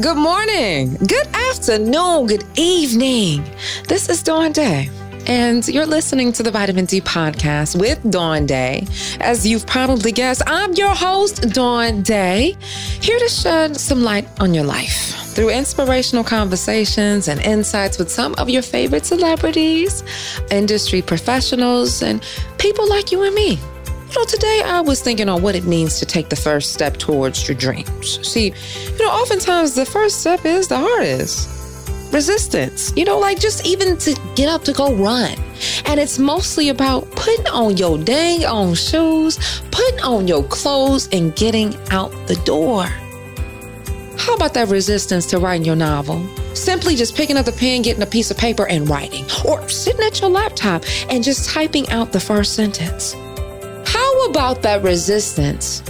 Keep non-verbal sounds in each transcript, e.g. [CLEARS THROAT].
Good morning, good afternoon, good evening. This is Dawn Day. And you're listening to the Vitamin D podcast with Dawn Day. As you've probably guessed, I'm your host, Dawn Day, here to shed some light on your life through inspirational conversations and insights with some of your favorite celebrities, industry professionals, and people like you and me. You know, today I was thinking on what it means to take the first step towards your dreams. See, you know, oftentimes the first step is the hardest resistance. You know, like just even to get up to go run. And it's mostly about putting on your dang on shoes, putting on your clothes, and getting out the door. How about that resistance to writing your novel? Simply just picking up the pen, getting a piece of paper, and writing. Or sitting at your laptop and just typing out the first sentence. About that resistance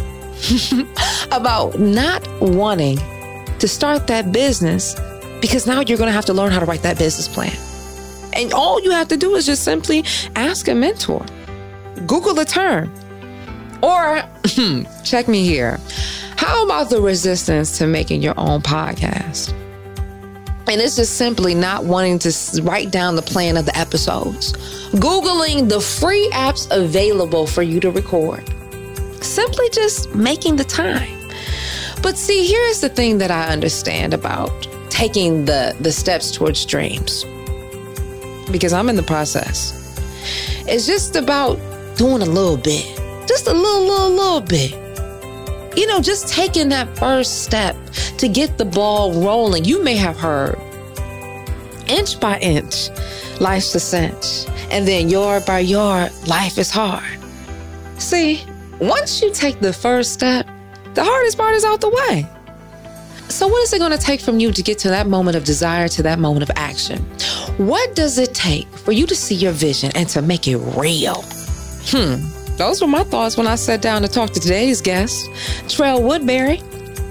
[LAUGHS] about not wanting to start that business because now you're going to have to learn how to write that business plan. And all you have to do is just simply ask a mentor, Google the term, or [LAUGHS] check me here. How about the resistance to making your own podcast? And it's just simply not wanting to write down the plan of the episodes. Googling the free apps available for you to record. Simply just making the time. But see, here's the thing that I understand about taking the, the steps towards dreams. Because I'm in the process. It's just about doing a little bit. Just a little, little, little bit. You know, just taking that first step to get the ball rolling. You may have heard inch by inch, life's a cinch. And then yard by yard, life is hard. See, once you take the first step, the hardest part is out the way. So, what is it going to take from you to get to that moment of desire, to that moment of action? What does it take for you to see your vision and to make it real? Hmm, those were my thoughts when I sat down to talk to today's guest, Trell Woodbury.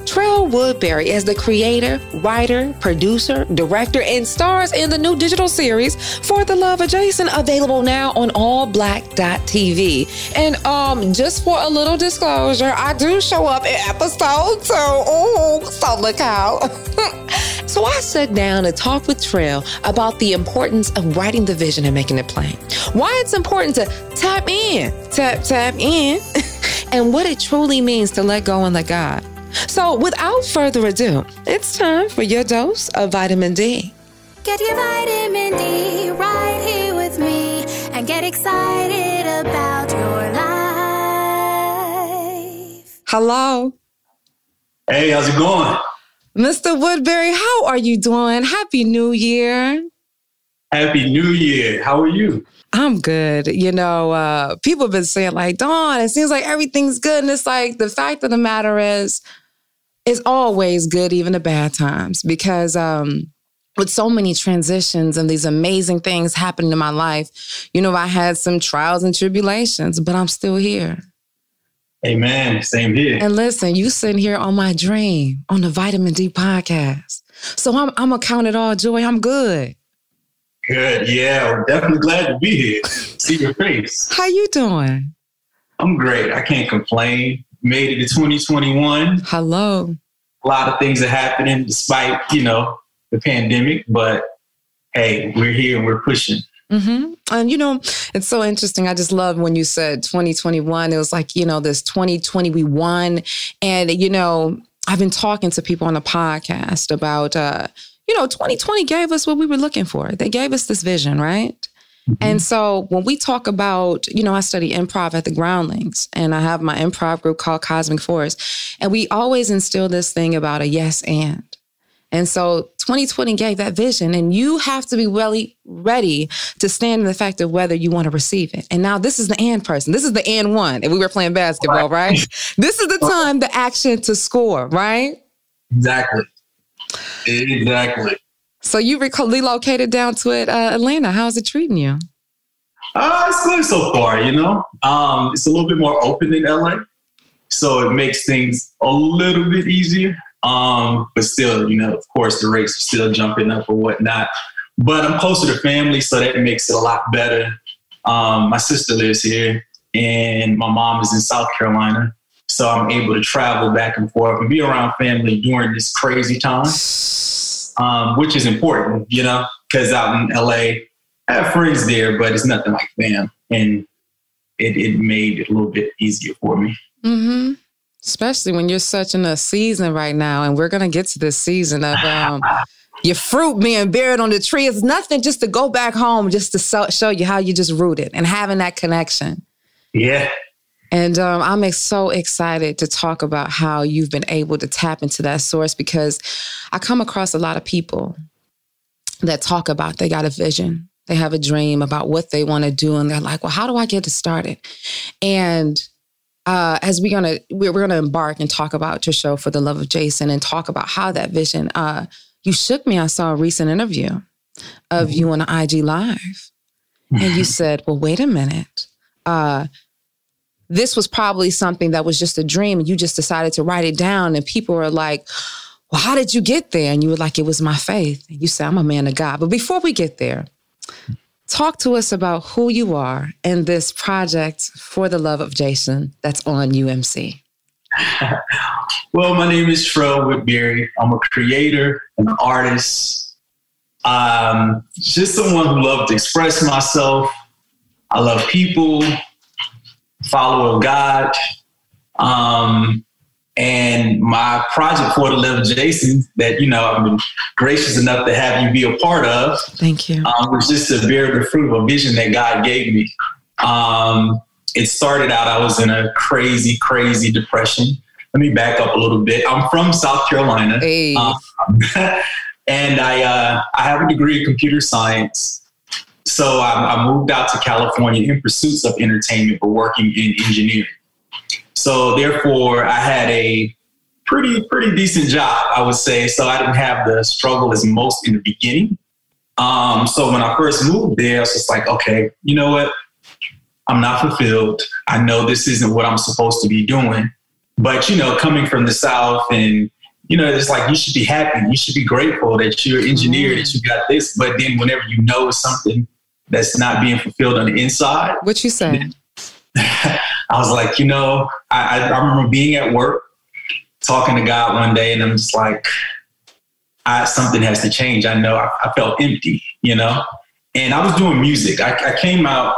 Trell Woodbury is the creator, writer, producer, director, and stars in the new digital series For the Love of Jason, available now on allblack.tv. And um, just for a little disclosure, I do show up in episode so oh, so look out. [LAUGHS] so I sat down and talked with Trell about the importance of writing the vision and making it plain. Why it's important to tap in, tap, tap in, [LAUGHS] and what it truly means to let go and let God. So, without further ado, it's time for your dose of vitamin D. Get your vitamin D right here with me and get excited about your life. Hello. Hey, how's it going? Mr. Woodbury, how are you doing? Happy New Year. Happy New Year. How are you? I'm good. You know, uh, people have been saying, like, Dawn, it seems like everything's good. And it's like the fact of the matter is, it's always good, even the bad times, because um, with so many transitions and these amazing things happening in my life, you know, I had some trials and tribulations, but I'm still here. Amen. Same here. And listen, you sitting here on my dream on the Vitamin D podcast. So I'm I'm gonna count it all joy. I'm good. Good. Yeah, we're definitely glad to be here. See your face. How you doing? I'm great. I can't complain made it to 2021. Hello. A lot of things are happening despite, you know, the pandemic, but hey, we're here and we're pushing. Mm-hmm. And you know, it's so interesting. I just love when you said 2021. It was like, you know, this 2020 we won. And, you know, I've been talking to people on the podcast about, uh, you know, 2020 gave us what we were looking for. They gave us this vision, right? Mm-hmm. And so when we talk about, you know, I study improv at the Groundlings and I have my improv group called Cosmic Force. And we always instill this thing about a yes and. And so 2020 gave that vision, and you have to be really ready to stand in the fact of whether you want to receive it. And now this is the and person. This is the and one. And we were playing basketball, right? this is the [LAUGHS] time, the action to score, right? Exactly. Exactly. So you relocated down to it, uh, Atlanta. How's it treating you? Uh, it's good so far, you know. Um, it's a little bit more open in LA. So it makes things a little bit easier. Um, but still, you know, of course, the rates are still jumping up or whatnot. But I'm closer to family, so that makes it a lot better. Um, my sister lives here, and my mom is in South Carolina. So I'm able to travel back and forth and be around family during this crazy time, um, which is important, you know, because out in LA, I have friends there, but it's nothing like them. And it, it made it a little bit easier for me. Mm-hmm. Especially when you're such in a season right now, and we're gonna get to this season of um, [LAUGHS] your fruit being buried on the tree. It's nothing just to go back home, just to so, show you how you just rooted and having that connection. Yeah. And um, I'm so excited to talk about how you've been able to tap into that source because I come across a lot of people that talk about they got a vision, they have a dream about what they want to do, and they're like, "Well, how do I get it started?" And uh, as we're gonna we're, we're, gonna embark and talk about your show for the love of Jason and talk about how that vision. Uh, you shook me. I saw a recent interview of mm-hmm. you on IG live, and you [LAUGHS] said, "Well, wait a minute." Uh, this was probably something that was just a dream and you just decided to write it down and people were like well how did you get there and you were like it was my faith and you said i'm a man of god but before we get there talk to us about who you are and this project for the love of jason that's on umc [LAUGHS] well my name is Trell Woodbury. i'm a creator an artist um, just someone who loves to express myself i love people follow God. Um, and my project for the Love Jason that, you know, I've been gracious enough to have you be a part of. Thank you. Um, was just to bear the fruit of a vision that God gave me. Um, it started out, I was in a crazy, crazy depression. Let me back up a little bit. I'm from South Carolina. Hey. Um, [LAUGHS] and I, uh, I have a degree in computer science. So I, I moved out to California in pursuits of entertainment, but working in engineering. So therefore, I had a pretty pretty decent job, I would say. So I didn't have the struggle as most in the beginning. Um, so when I first moved there, I was just like, okay, you know what? I'm not fulfilled. I know this isn't what I'm supposed to be doing. But you know, coming from the South and you know, it's like you should be happy. You should be grateful that you're an engineer, mm. that you got this. But then whenever you know something that's not being fulfilled on the inside. What you say? [LAUGHS] I was like, you know, I, I, remember being at work, talking to God one day, and I'm just like, I, something has to change. I know I, I, felt empty, you know, and I was doing music. I, I came out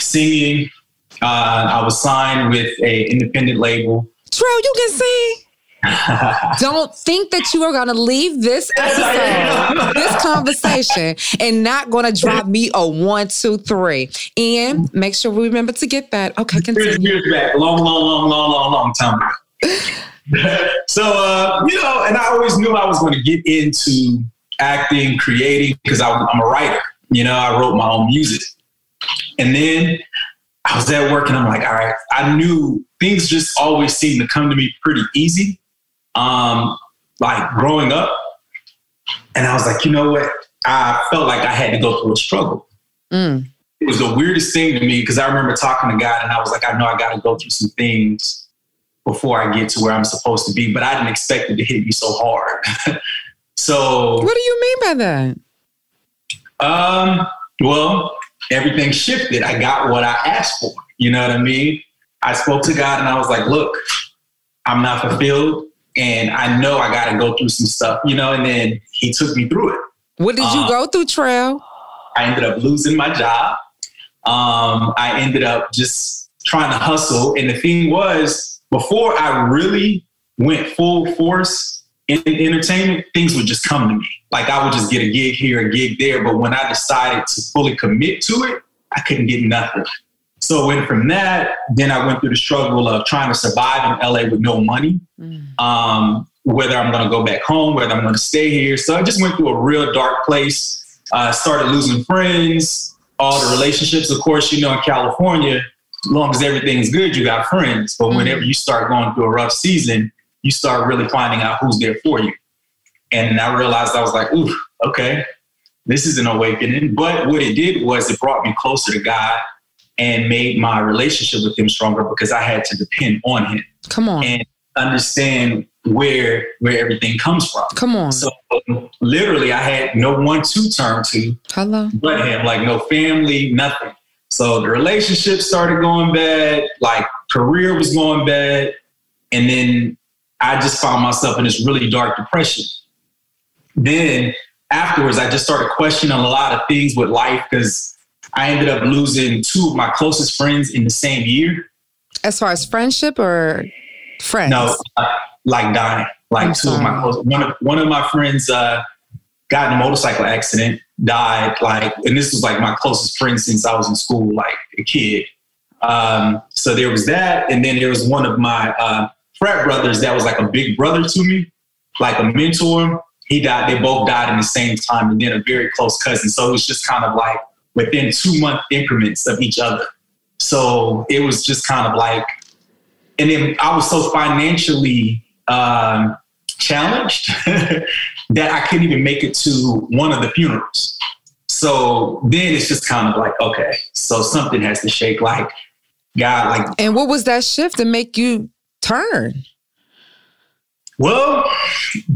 singing. Uh, I was signed with a independent label. True, you can sing. Don't think that you are going to leave this episode, this conversation, and not going to drop me a one, two, three. And make sure we remember to get that. Okay, continue. Years back, long, long, long, long, long, long time [LAUGHS] so, uh, you know, and I always knew I was going to get into acting, creating, because I'm a writer. You know, I wrote my own music. And then I was at work and I'm like, all right, I knew things just always seemed to come to me pretty easy um, like growing up. And I was like, you know what? I felt like I had to go through a struggle. Mm. It was the weirdest thing to me because I remember talking to God and I was like, I know I got to go through some things before I get to where I'm supposed to be, but I didn't expect it to hit me so hard. [LAUGHS] so, what do you mean by that? Um, well, everything shifted. I got what I asked for. You know what I mean? I spoke to God and I was like, look, I'm not fulfilled and I know I got to go through some stuff, you know. And then he took me through it. What did you um, go through, Trell? I ended up losing my job. Um, I ended up just trying to hustle, and the thing was, before I really went full force in entertainment, things would just come to me. Like I would just get a gig here, a gig there. But when I decided to fully commit to it, I couldn't get nothing. So went from that, then I went through the struggle of trying to survive in LA with no money. Mm. Um, whether I'm going to go back home, whether I'm going to stay here. So I just went through a real dark place. I uh, started losing friends, all the relationships. Of course, you know, in California, as long as everything's good, you got friends. But mm. whenever you start going through a rough season, you start really finding out who's there for you. And I realized I was like, ooh, okay, this is an awakening. But what it did was it brought me closer to God and made my relationship with him stronger because I had to depend on him. Come on. And understand where where everything comes from. Come on. So um, literally I had no one to turn to Hello. but him, like no family, nothing. So the relationship started going bad, like career was going bad. And then I just found myself in this really dark depression. Then afterwards, I just started questioning a lot of things with life because I ended up losing two of my closest friends in the same year. As far as friendship or friends? No, uh, like dying. Like I'm two of my sorry. close. One of one of my friends uh, got in a motorcycle accident, died. Like, and this was like my closest friend since I was in school, like a kid. Um, so there was that, and then there was one of my uh, frat brothers that was like a big brother to me, like a mentor. He died. They both died in the same time, and then a very close cousin. So it was just kind of like within two month increments of each other. So it was just kind of like, and then I was so financially um, challenged [LAUGHS] that I couldn't even make it to one of the funerals. So then it's just kind of like, okay, so something has to shake. Like, God, like, And what was that shift to make you turn? well,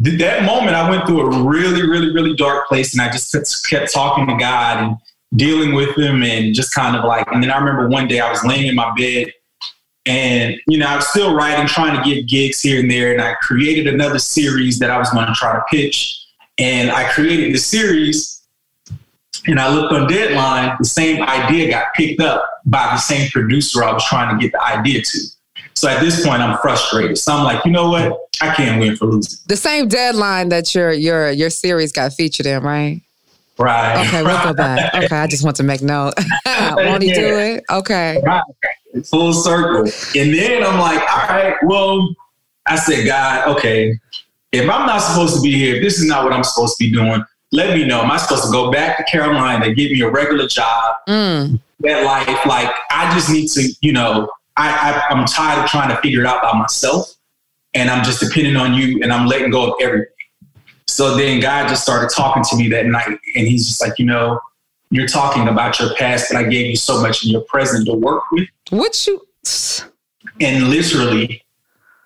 th- that moment I went through a really, really, really dark place, and I just kept- kept talking to God and dealing with them and just kind of like. And then I remember one day I was laying in my bed, and you know I was still writing, trying to get gigs here and there, and I created another series that I was going to try to pitch, and I created the series. And I looked on Deadline, the same idea got picked up by the same producer I was trying to get the idea to. So at this point, I'm frustrated. So I'm like, you know what? I can't win for losing. The same deadline that your your your series got featured in, right? Right. Okay, we'll go back. Okay, I just want to make note. [LAUGHS] Won't he do it? Okay. Right. Full circle. And then I'm like, all right, well, I said, God, okay, if I'm not supposed to be here, if this is not what I'm supposed to be doing, let me know. Am I supposed to go back to Carolina, and get me a regular job, Mm. that life? Like, I just need to, you know, I, I, I'm tired of trying to figure it out by myself. And I'm just depending on you and I'm letting go of everything. So then God just started talking to me that night. And he's just like, you know, you're talking about your past, but I gave you so much in your present to work with. What you? And literally,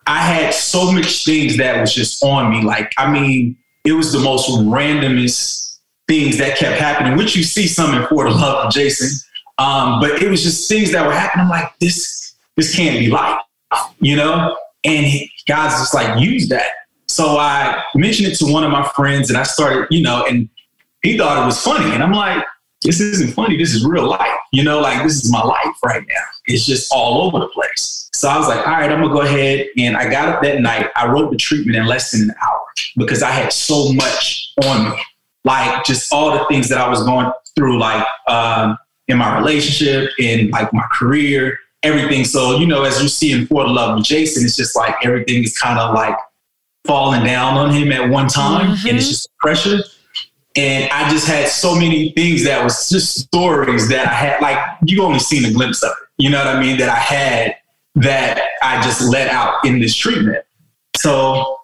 I had so much things that was just on me. Like, I mean, it was the most randomest things that kept happening, which you see some in For the Love of Jason. Um, but it was just things that were happening. I'm like, this, this can't be life, you know? And God's just like, use that. So I mentioned it to one of my friends and I started, you know, and he thought it was funny. And I'm like, this isn't funny. This is real life. You know, like this is my life right now. It's just all over the place. So I was like, all right, I'm gonna go ahead. And I got up that night. I wrote the treatment in less than an hour because I had so much on me. Like just all the things that I was going through, like um, in my relationship, in like my career, everything. So, you know, as you see in For the Love of Jason, it's just like everything is kind of like falling down on him at one time. And it's mm-hmm. just pressure. And I just had so many things that was just stories that I had, like you only seen a glimpse of it. You know what I mean? That I had that I just let out in this treatment. So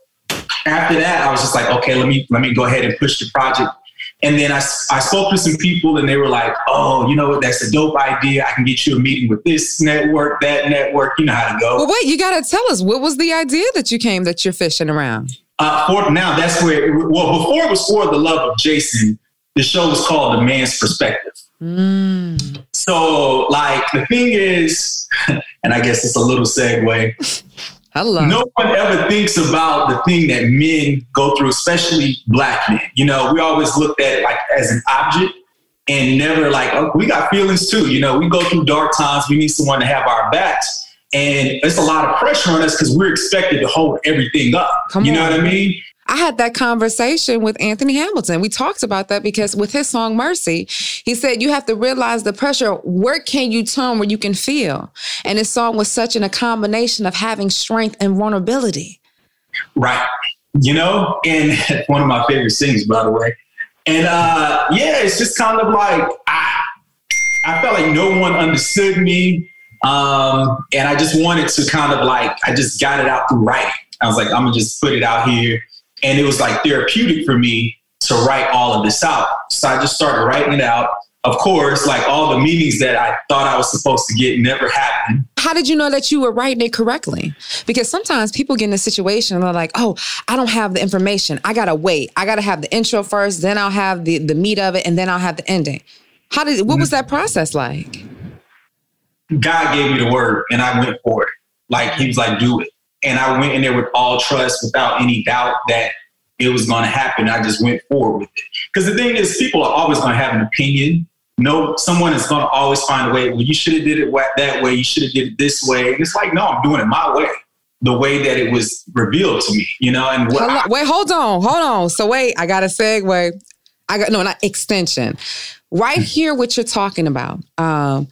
after that, I was just like, okay, let me let me go ahead and push the project. And then I, I spoke to some people and they were like, oh, you know what? That's a dope idea. I can get you a meeting with this network, that network. You know how to go. Well, wait. You got to tell us what was the idea that you came that you're fishing around. Uh, for now, that's where. It, well, before it was for the love of Jason, the show was called The Man's Perspective. Mm. So, like, the thing is, [LAUGHS] and I guess it's a little segue. No one ever thinks about the thing that men go through, especially black men. You know, we always looked at it like as an object and never like, oh, we got feelings too. You know, we go through dark times. We need someone to have our backs. And it's a lot of pressure on us because we're expected to hold everything up. Come you know what I mean? I had that conversation with Anthony Hamilton. We talked about that because with his song Mercy, he said you have to realize the pressure. Where can you turn where you can feel? And his song was such in a combination of having strength and vulnerability. Right. You know, and [LAUGHS] one of my favorite sings, by the way. And uh, yeah, it's just kind of like I, I felt like no one understood me. Um, and I just wanted to kind of like, I just got it out through writing. I was like, I'm gonna just put it out here. And it was like therapeutic for me to write all of this out. So I just started writing it out. Of course, like all the meetings that I thought I was supposed to get never happened. How did you know that you were writing it correctly? Because sometimes people get in a situation and they're like, oh, I don't have the information. I gotta wait. I gotta have the intro first, then I'll have the, the meat of it, and then I'll have the ending. How did what was that mm-hmm. process like? God gave me the word and I went for it. Like he was like, do it. And I went in there with all trust, without any doubt that it was going to happen. I just went forward with it. Because the thing is, people are always going to have an opinion. No, someone is going to always find a way. Well, you should have did it that way. You should have did it this way. And it's like, no, I'm doing it my way, the way that it was revealed to me. You know, and hold I, wait, hold on, hold on. So wait, I got a segue. I got no, not extension. Right here, what you're talking about. Um,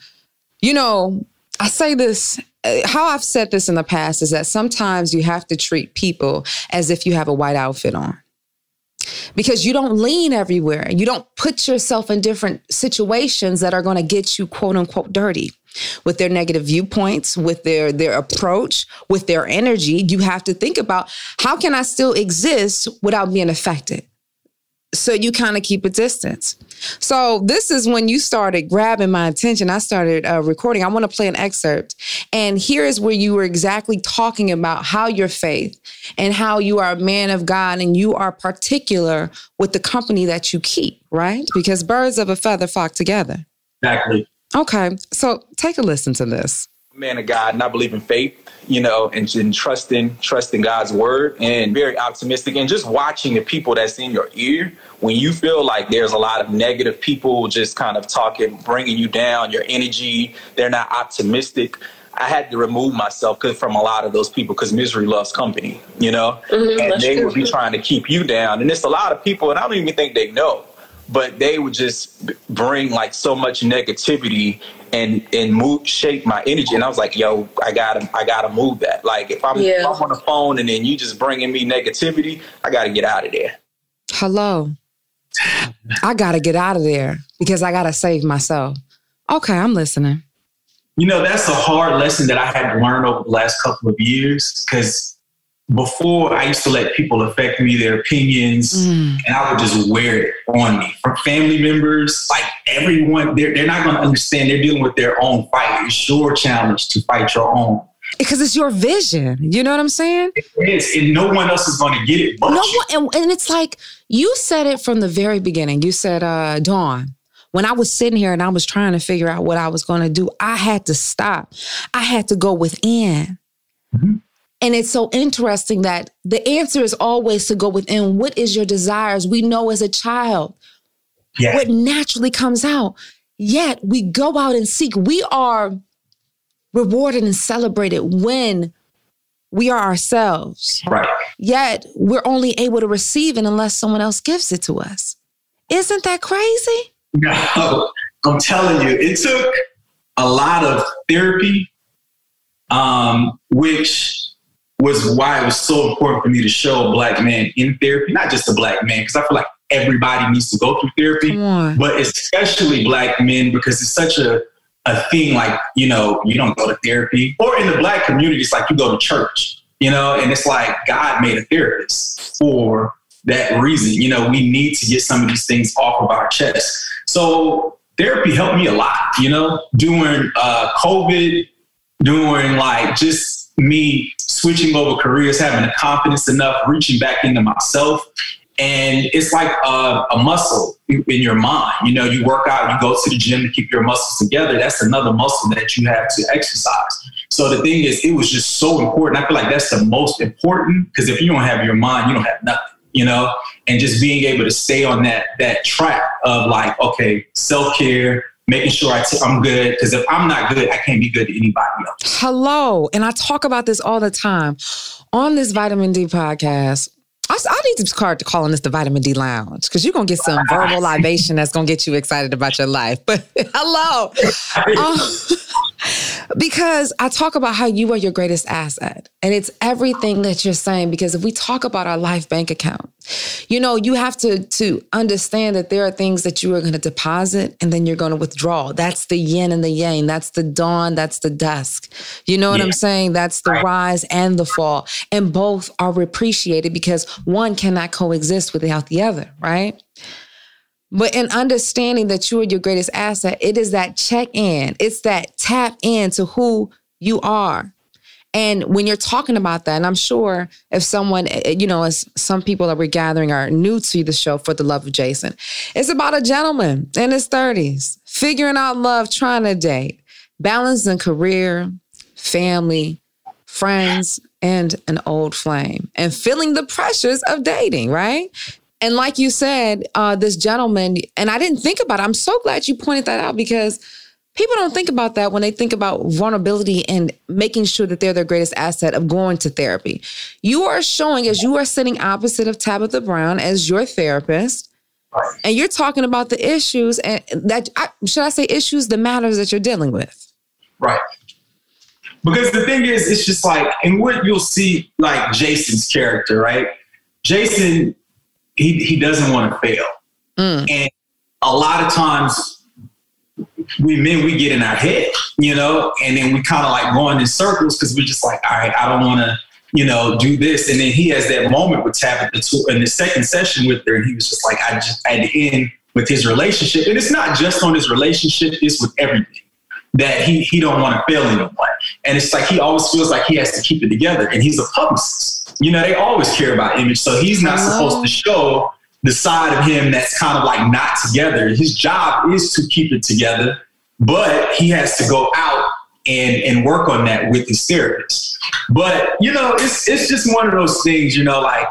you know, I say this uh, how I've said this in the past is that sometimes you have to treat people as if you have a white outfit on. Because you don't lean everywhere. You don't put yourself in different situations that are going to get you quote unquote dirty with their negative viewpoints, with their their approach, with their energy. You have to think about how can I still exist without being affected? So you kind of keep a distance. So this is when you started grabbing my attention. I started uh, recording. I want to play an excerpt. And here is where you were exactly talking about how your faith and how you are a man of God and you are particular with the company that you keep, right? Because birds of a feather flock together. Exactly. Okay. So take a listen to this. Man of God, and I believe in faith you know, and, and trusting trusting God's word and very optimistic and just watching the people that's in your ear when you feel like there's a lot of negative people just kind of talking, bringing you down, your energy, they're not optimistic. I had to remove myself from a lot of those people because misery loves company, you know, mm-hmm, and they true. would be trying to keep you down. And it's a lot of people, and I don't even think they know, but they would just bring like so much negativity and and move shape my energy. And I was like, yo, I gotta I gotta move that. Like if I'm, yeah. if I'm on the phone and then you just bringing me negativity, I gotta get out of there. Hello. I gotta get out of there because I gotta save myself. Okay, I'm listening. You know, that's a hard lesson that I had to learn over the last couple of years because before I used to let people affect me, their opinions, mm. and I would just wear it on me. From family members, like everyone, they're, they're not going to understand. They're dealing with their own fight. It's your challenge to fight your own. Because it's your vision. You know what I'm saying? It is. And no one else is going to get it. no one, and, and, it's like you said it from the very beginning. You said, uh, Dawn, when I was sitting here and I was trying to figure out what I was going to do, I had to stop. I had to go within. Mm-hmm. And it's so interesting that the answer is always to go within. What is your desires? We know as a child yeah. what naturally comes out. Yet we go out and seek. We are rewarded and celebrated when we are ourselves. Right. Yet we're only able to receive it unless someone else gives it to us. Isn't that crazy? No, I'm telling you, it took a lot of therapy, um, which was why it was so important for me to show a black man in therapy, not just a black man, because I feel like everybody needs to go through therapy, but especially black men because it's such a a thing like you know you don't go to therapy or in the black community it's like you go to church you know and it's like god made a therapist for that reason you know we need to get some of these things off of our chest. So therapy helped me a lot you know during uh, covid during like just me switching over careers, having the confidence enough, reaching back into myself. And it's like a, a, muscle in your mind. You know, you work out, you go to the gym to keep your muscles together. That's another muscle that you have to exercise. So the thing is, it was just so important. I feel like that's the most important because if you don't have your mind, you don't have nothing. You know, and just being able to stay on that that track of like, okay, self care, making sure i t- I'm good. Because if I'm not good, I can't be good to anybody else. Hello. And I talk about this all the time on this vitamin D podcast. I, I need to start calling this the vitamin D lounge because you're going to get some verbal libation that's going to get you excited about your life. But [LAUGHS] hello. [LAUGHS] um, [LAUGHS] because I talk about how you are your greatest asset. And it's everything that you're saying. Because if we talk about our life bank account, you know, you have to, to understand that there are things that you are going to deposit and then you're going to withdraw. That's the yin and the yang. That's the dawn. That's the dusk. You know what yeah. I'm saying? That's the right. rise and the fall. And both are appreciated because one cannot coexist without the other, right? But in understanding that you are your greatest asset, it is that check in, it's that tap in to who you are. And when you're talking about that, and I'm sure if someone, eh, eh, you know, as some people that we're gathering are new to the show for the love of Jason, it's about a gentleman in his 30s, figuring out love, trying to date, balancing career, family, friends, and an old flame and feeling the pressures of dating, right? And like you said, uh, this gentleman, and I didn't think about it. I'm so glad you pointed that out because people don't think about that when they think about vulnerability and making sure that they're their greatest asset of going to therapy. You are showing as you are sitting opposite of Tabitha Brown as your therapist. And you're talking about the issues and that should I say issues, the matters that you're dealing with. Right. Because the thing is, it's just like, and what you'll see, like Jason's character, right? Jason, he he doesn't want to fail, mm. and a lot of times we men we get in our head, you know, and then we kind of like going in circles because we're just like, all right, I don't want to, you know, do this. And then he has that moment with Tabitha in the second session with her, and he was just like, I just had to end with his relationship, and it's not just on his relationship; it's with everything that he he don't want to fail anyone. And it's like he always feels like he has to keep it together. And he's a publicist. You know, they always care about image. So he's not supposed to oh. show the side of him that's kind of like not together. His job is to keep it together, but he has to go out and and work on that with his therapist. But you know, it's it's just one of those things, you know, like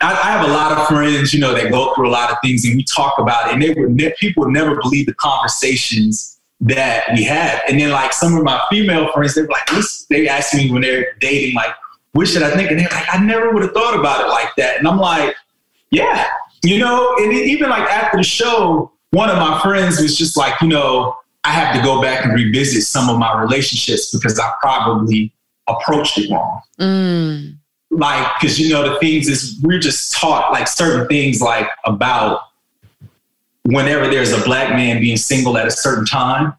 I, I, have a lot of friends, you know, that go through a lot of things and we talk about it and they would people would never believe the conversations that we have. And then like some of my female friends, they're like, they ask me when they're dating, like, what should I think? And they're like, I never would have thought about it like that. And I'm like, yeah, you know, and even like after the show, one of my friends was just like, you know, I have to go back and revisit some of my relationships because I probably approached it wrong. Mm. Like, because you know, the things is we're just taught like certain things like about whenever there's a black man being single at a certain time,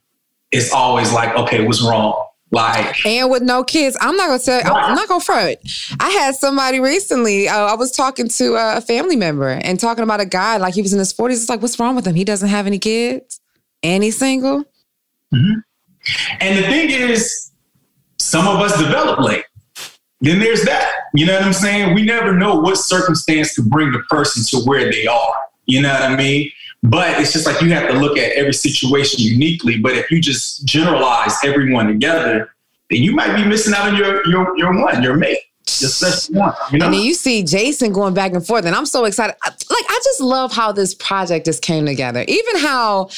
it's always like, okay, what's wrong? Like and with no kids, I'm not gonna say I'm not gonna front. I had somebody recently. Uh, I was talking to a family member and talking about a guy like he was in his 40s. It's like, what's wrong with him? He doesn't have any kids and he's single. Mm-hmm. And the thing is, some of us develop late. Then there's that. You know what I'm saying? We never know what circumstance could bring the person to where they are. You know what I mean? But it's just like you have to look at every situation uniquely. But if you just generalize everyone together, then you might be missing out on your your your one, your mate. Just one, you know? And you see Jason going back and forth, and I'm so excited. Like I just love how this project just came together. Even how,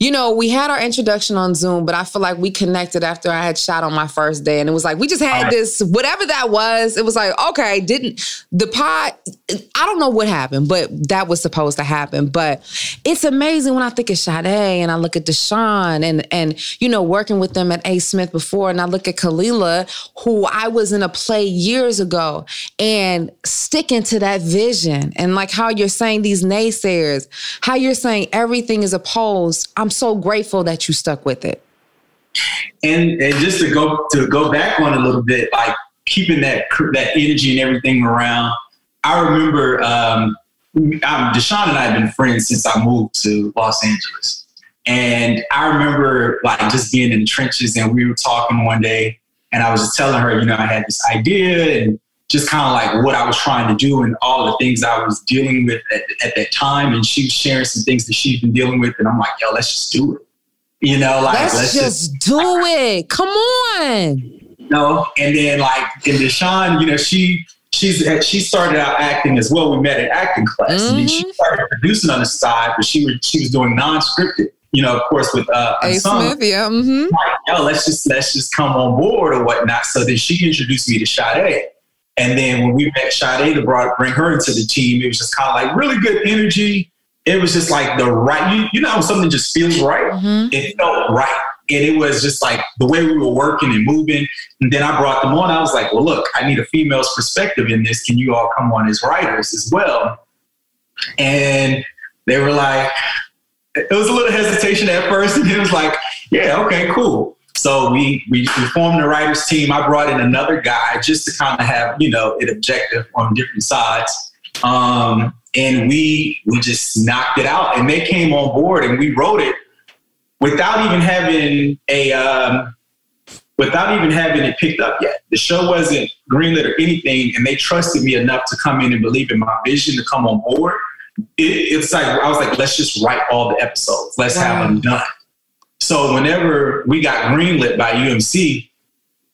you know, we had our introduction on Zoom, but I feel like we connected after I had shot on my first day, and it was like we just had right. this whatever that was. It was like okay, didn't the pod? I don't know what happened, but that was supposed to happen. But it's amazing when I think of Sade and I look at Deshaun and and you know working with them at A Smith before, and I look at Kalila, who I was in a play years ago and sticking to that vision and like how you're saying these naysayers, how you're saying everything is opposed. I'm so grateful that you stuck with it. And and just to go to go back on a little bit, like keeping that that energy and everything around. I remember um, I'm, Deshaun and I have been friends since I moved to Los Angeles. And I remember like just being in the trenches and we were talking one day and I was just telling her, you know, I had this idea and just kind of like what I was trying to do and all the things I was dealing with at, at, that time. And she was sharing some things that she's been dealing with. And I'm like, yo, let's just do it. You know, like, let's, let's just, just, do it. Come on. You know, and then like, and Deshaun, you know, she, she's, she started out acting as well. We met at acting class mm-hmm. and she started producing on the side, but she was, she was doing non-scripted you know, of course, with uh, A. Smith, yeah. Mm-hmm. Like, yo, let's just let's just come on board or whatnot. So then she introduced me to Sade. And then when we met Sade to brought, bring her into the team, it was just kind of like really good energy. It was just like the right, you, you know, when something just feels right, mm-hmm. it felt right. And it was just like the way we were working and moving. And then I brought them on. I was like, well, look, I need a female's perspective in this. Can you all come on as writers as well? And they were like, it was a little hesitation at first, and it was like, yeah, okay, cool. So we, we we formed the writers team. I brought in another guy just to kind of have you know an objective on different sides, um, and we we just knocked it out. And they came on board, and we wrote it without even having a um, without even having it picked up yet. The show wasn't greenlit or anything, and they trusted me enough to come in and believe in my vision to come on board it, it's like I was like, let's just write all the episodes. Let's wow. have them done. So whenever we got greenlit by UMC,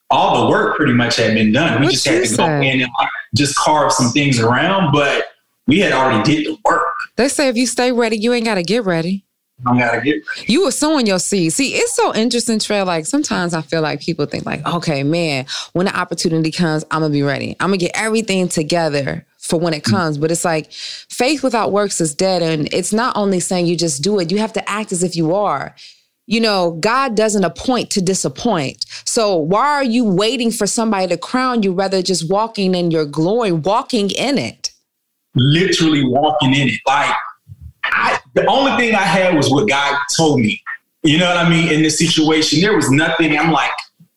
all the work pretty much had been done. We What just had to go say? in and like, just carve some things around, but we had already did the work. They say if you stay ready, you ain't got to get ready. I gotta get You were sowing your seed. See, it's so interesting, Trey. Like sometimes I feel like people think like, okay, man, when the opportunity comes, I'm gonna be ready. I'm gonna get everything together for when it mm. comes. But it's like faith without works is dead. And it's not only saying you just do it, you have to act as if you are. You know, God doesn't appoint to disappoint. So why are you waiting for somebody to crown you rather just walking in your glory, walking in it? literally walking in it. Like I, the only thing I had was what God told me. You know what I mean? In this situation, there was nothing. I'm like,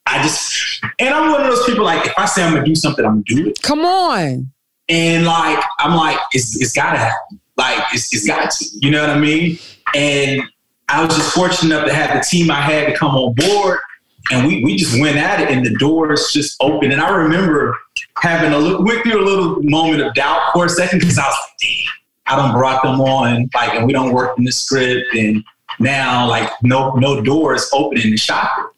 I just, and I'm one of those people. Like, if I say I'm gonna do something, I'm gonna do it. Come on. And like, I'm like, it's, it's gotta happen. Like, it's, it's got to. You know what I mean? And I was just fortunate enough to have the team I had to come on board, and we we just went at it, and the doors just opened. And I remember having a little, went through a little moment of doubt for a second because I was like, damn, I don't brought them on, like, and we don't work in the script, and now like no no doors open in the shop,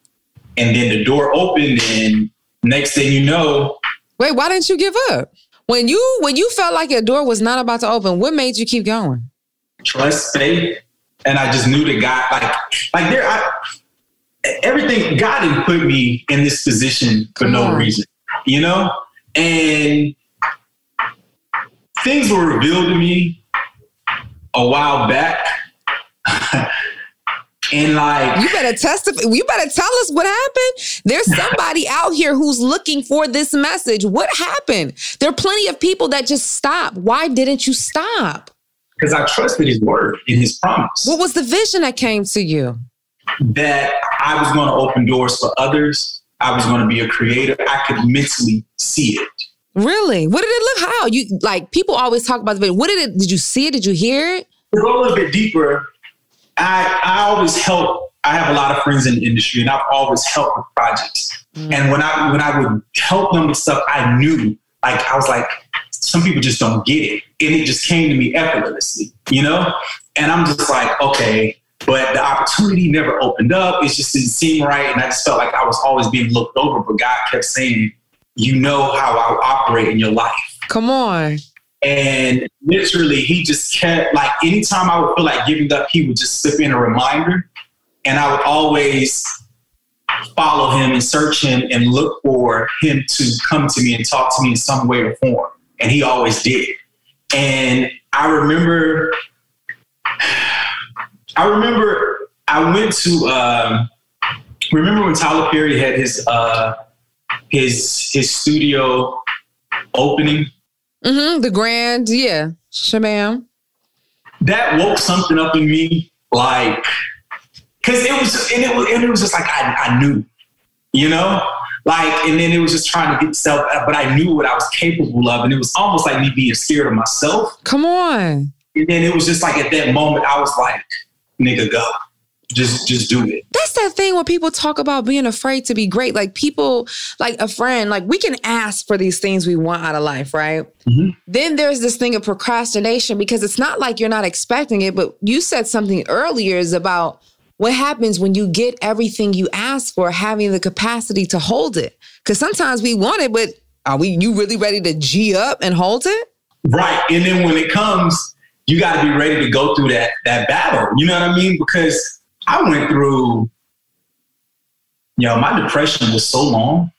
and then the door opened, and next thing you know, Wait, why didn't you give up? When you when you felt like your door was not about to open, what made you keep going? trust, faith, and I just knew that God, like, like there, I, everything God didn't put me in this position for no reason, you know, and things were revealed to me a while back, [LAUGHS] and like, You better testify. You better tell us what happened. There's [LAUGHS] somebody out here who's looking for this message. What happened? There are plenty of people that just stop. Why didn't you stop? Because I trusted His word and His promise What was the vision that came to you? that I was going to open doors for others. I was going to be a creator. I could mentally see it. Really? What did it look? How you like? People always talk about the vision. What did it? Did you see it? Did you hear it? to go a little bit deeper, I I always help. I have a lot of friends in the industry, and I've always helped with projects. Mm. And when I when I would help them with stuff, I knew like I was like, some people just don't get it, and it just came to me effortlessly, you know. And I'm just like, okay, but the opportunity never opened up. It just didn't seem right, and I just felt like I was always being looked over. But God kept saying, you know how I operate in your life. Come on. And literally, he just kept like anytime I would feel like giving up, he would just slip in a reminder. And I would always follow him and search him and look for him to come to me and talk to me in some way or form. And he always did. And I remember, I remember I went to, um, remember when Tyler Perry had his, uh, his, his studio opening Mm-hmm. The grand, yeah, shabam. that woke something up in me, like, cause it was, and it was, and it was just like I, I knew, you know, like, and then it was just trying to get self, but I knew what I was capable of, and it was almost like me being scared of myself. Come on. And then it was just like at that moment, I was like, "Nigga, go, just, just do it." That's that thing where people talk about being afraid to be great. Like people, like a friend, like we can ask for these things we want out of life, right? Mhm. Then there's this thing of procrastination because it's not like you're not expecting it, but you said something earlier is about what happens when you get everything you ask for, having the capacity to hold it. Because sometimes we want it, but are we you really ready to G up and hold it? Right. And then when it comes, you got to be ready to go through that that battle. You know what I mean? Because I went through, you know, my depression was so long,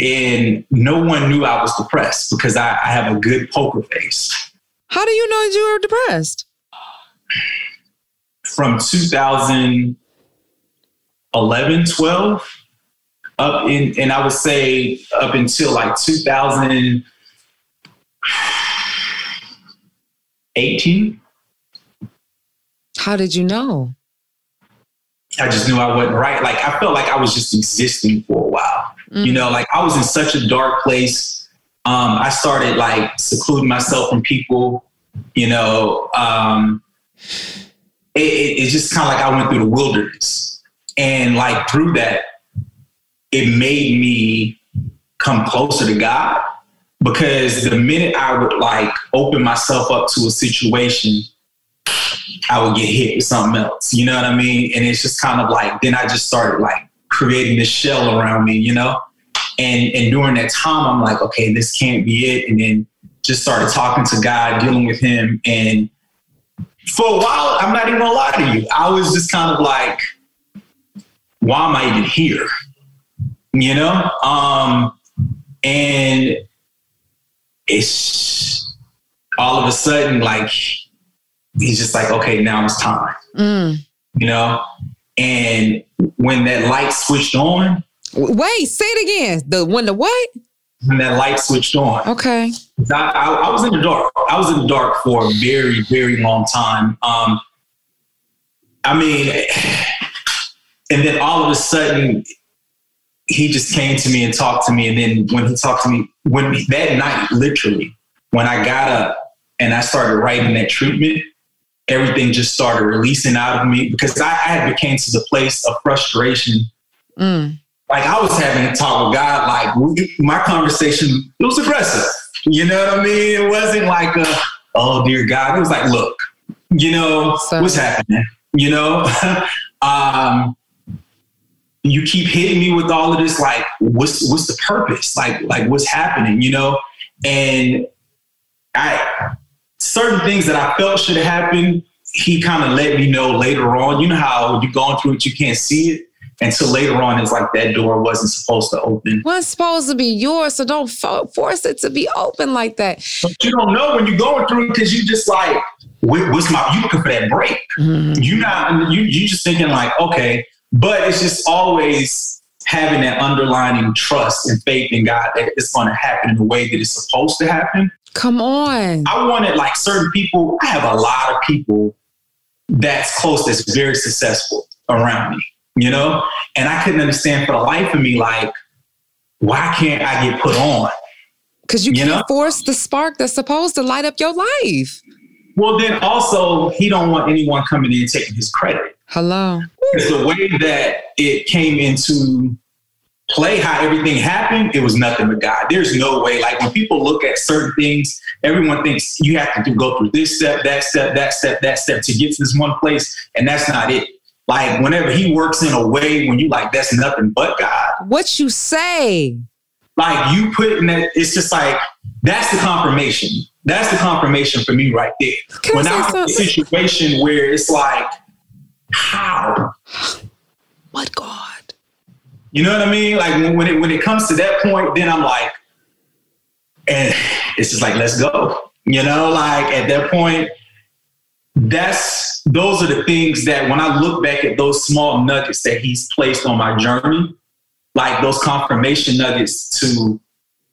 and no one knew I was depressed because I, I have a good poker face. How do you know you were depressed? From 2011, 12, up in, and I would say up until like 2018. How did you know? I just knew I wasn't right. Like I felt like I was just existing for a while. You know, like I was in such a dark place. Um, I started like secluding myself from people. You know, um, it, it, it's just kind of like I went through the wilderness, and like through that, it made me come closer to God. Because the minute I would like open myself up to a situation, I would get hit with something else. You know what I mean? And it's just kind of like then I just started like creating this shell around me, you know? And and during that time, I'm like, okay, this can't be it. And then just started talking to God, dealing with Him, and for a while, I'm not even gonna lie to you, I was just kind of like, why am I even here? You know, um, and it's all of a sudden like he's just like, okay, now it's time. Mm. You know, and when that light switched on, Wait, say it again. The when the what? When that light switched on, Okay. I, I, I was in the dark. I was in the dark for a very, very long time. Um, I mean, and then all of a sudden, he just came to me and talked to me. And then when he talked to me, when that night, literally, when I got up and I started writing that treatment, everything just started releasing out of me because I, I had became to the place of frustration Mm. Like I was having a talk with God. Like we, my conversation, it was aggressive. You know what I mean? It wasn't like a, oh dear God. It was like, look, you know So- what's happening. You know, [LAUGHS] um, you keep hitting me with all of this. Like, what's what's the purpose? Like, like what's happening? You know, and I certain things that I felt should have happened. He kind of let me know later on. You know how you're going through it, you can't see it until later on. It's like that door wasn't supposed to open. Well, it's supposed to be yours, so don't fo- force it to be open like that. But you don't know when you're going through it because you just like, what, what's my? You looking for that break? Mhm. You not you you just thinking like, okay, but it's just always having that underlining trust and faith in God that it's going to happen in the way that it's supposed to happen. Come on. I wanted like certain people. I have a lot of people that's close, that's very successful around me, you know, and I couldn't understand for the life of me, like, why can't I get put on? Because you You can't know? force the spark that's supposed to light up your life. Well, then also he don't want anyone coming in and taking his credit. Hello. Because the way that it came into play, how everything happened, it was nothing but God. There's no way. Like when people look at certain things, everyone thinks you have to go through this step, that step, that step, that step to get to this one place, and that's not it. Like whenever he works in a way when you like that's nothing but God. What you say? Like you put in that, it's just like that's the confirmation. That's the confirmation for me right there. Can when I'm in a situation where it's like, how? What God? You know what I mean? Like when, when it when it comes to that point, then I'm like, and it's just like, let's go. You know, like at that point, that's those are the things that when I look back at those small nuggets that he's placed on my journey, like those confirmation nuggets to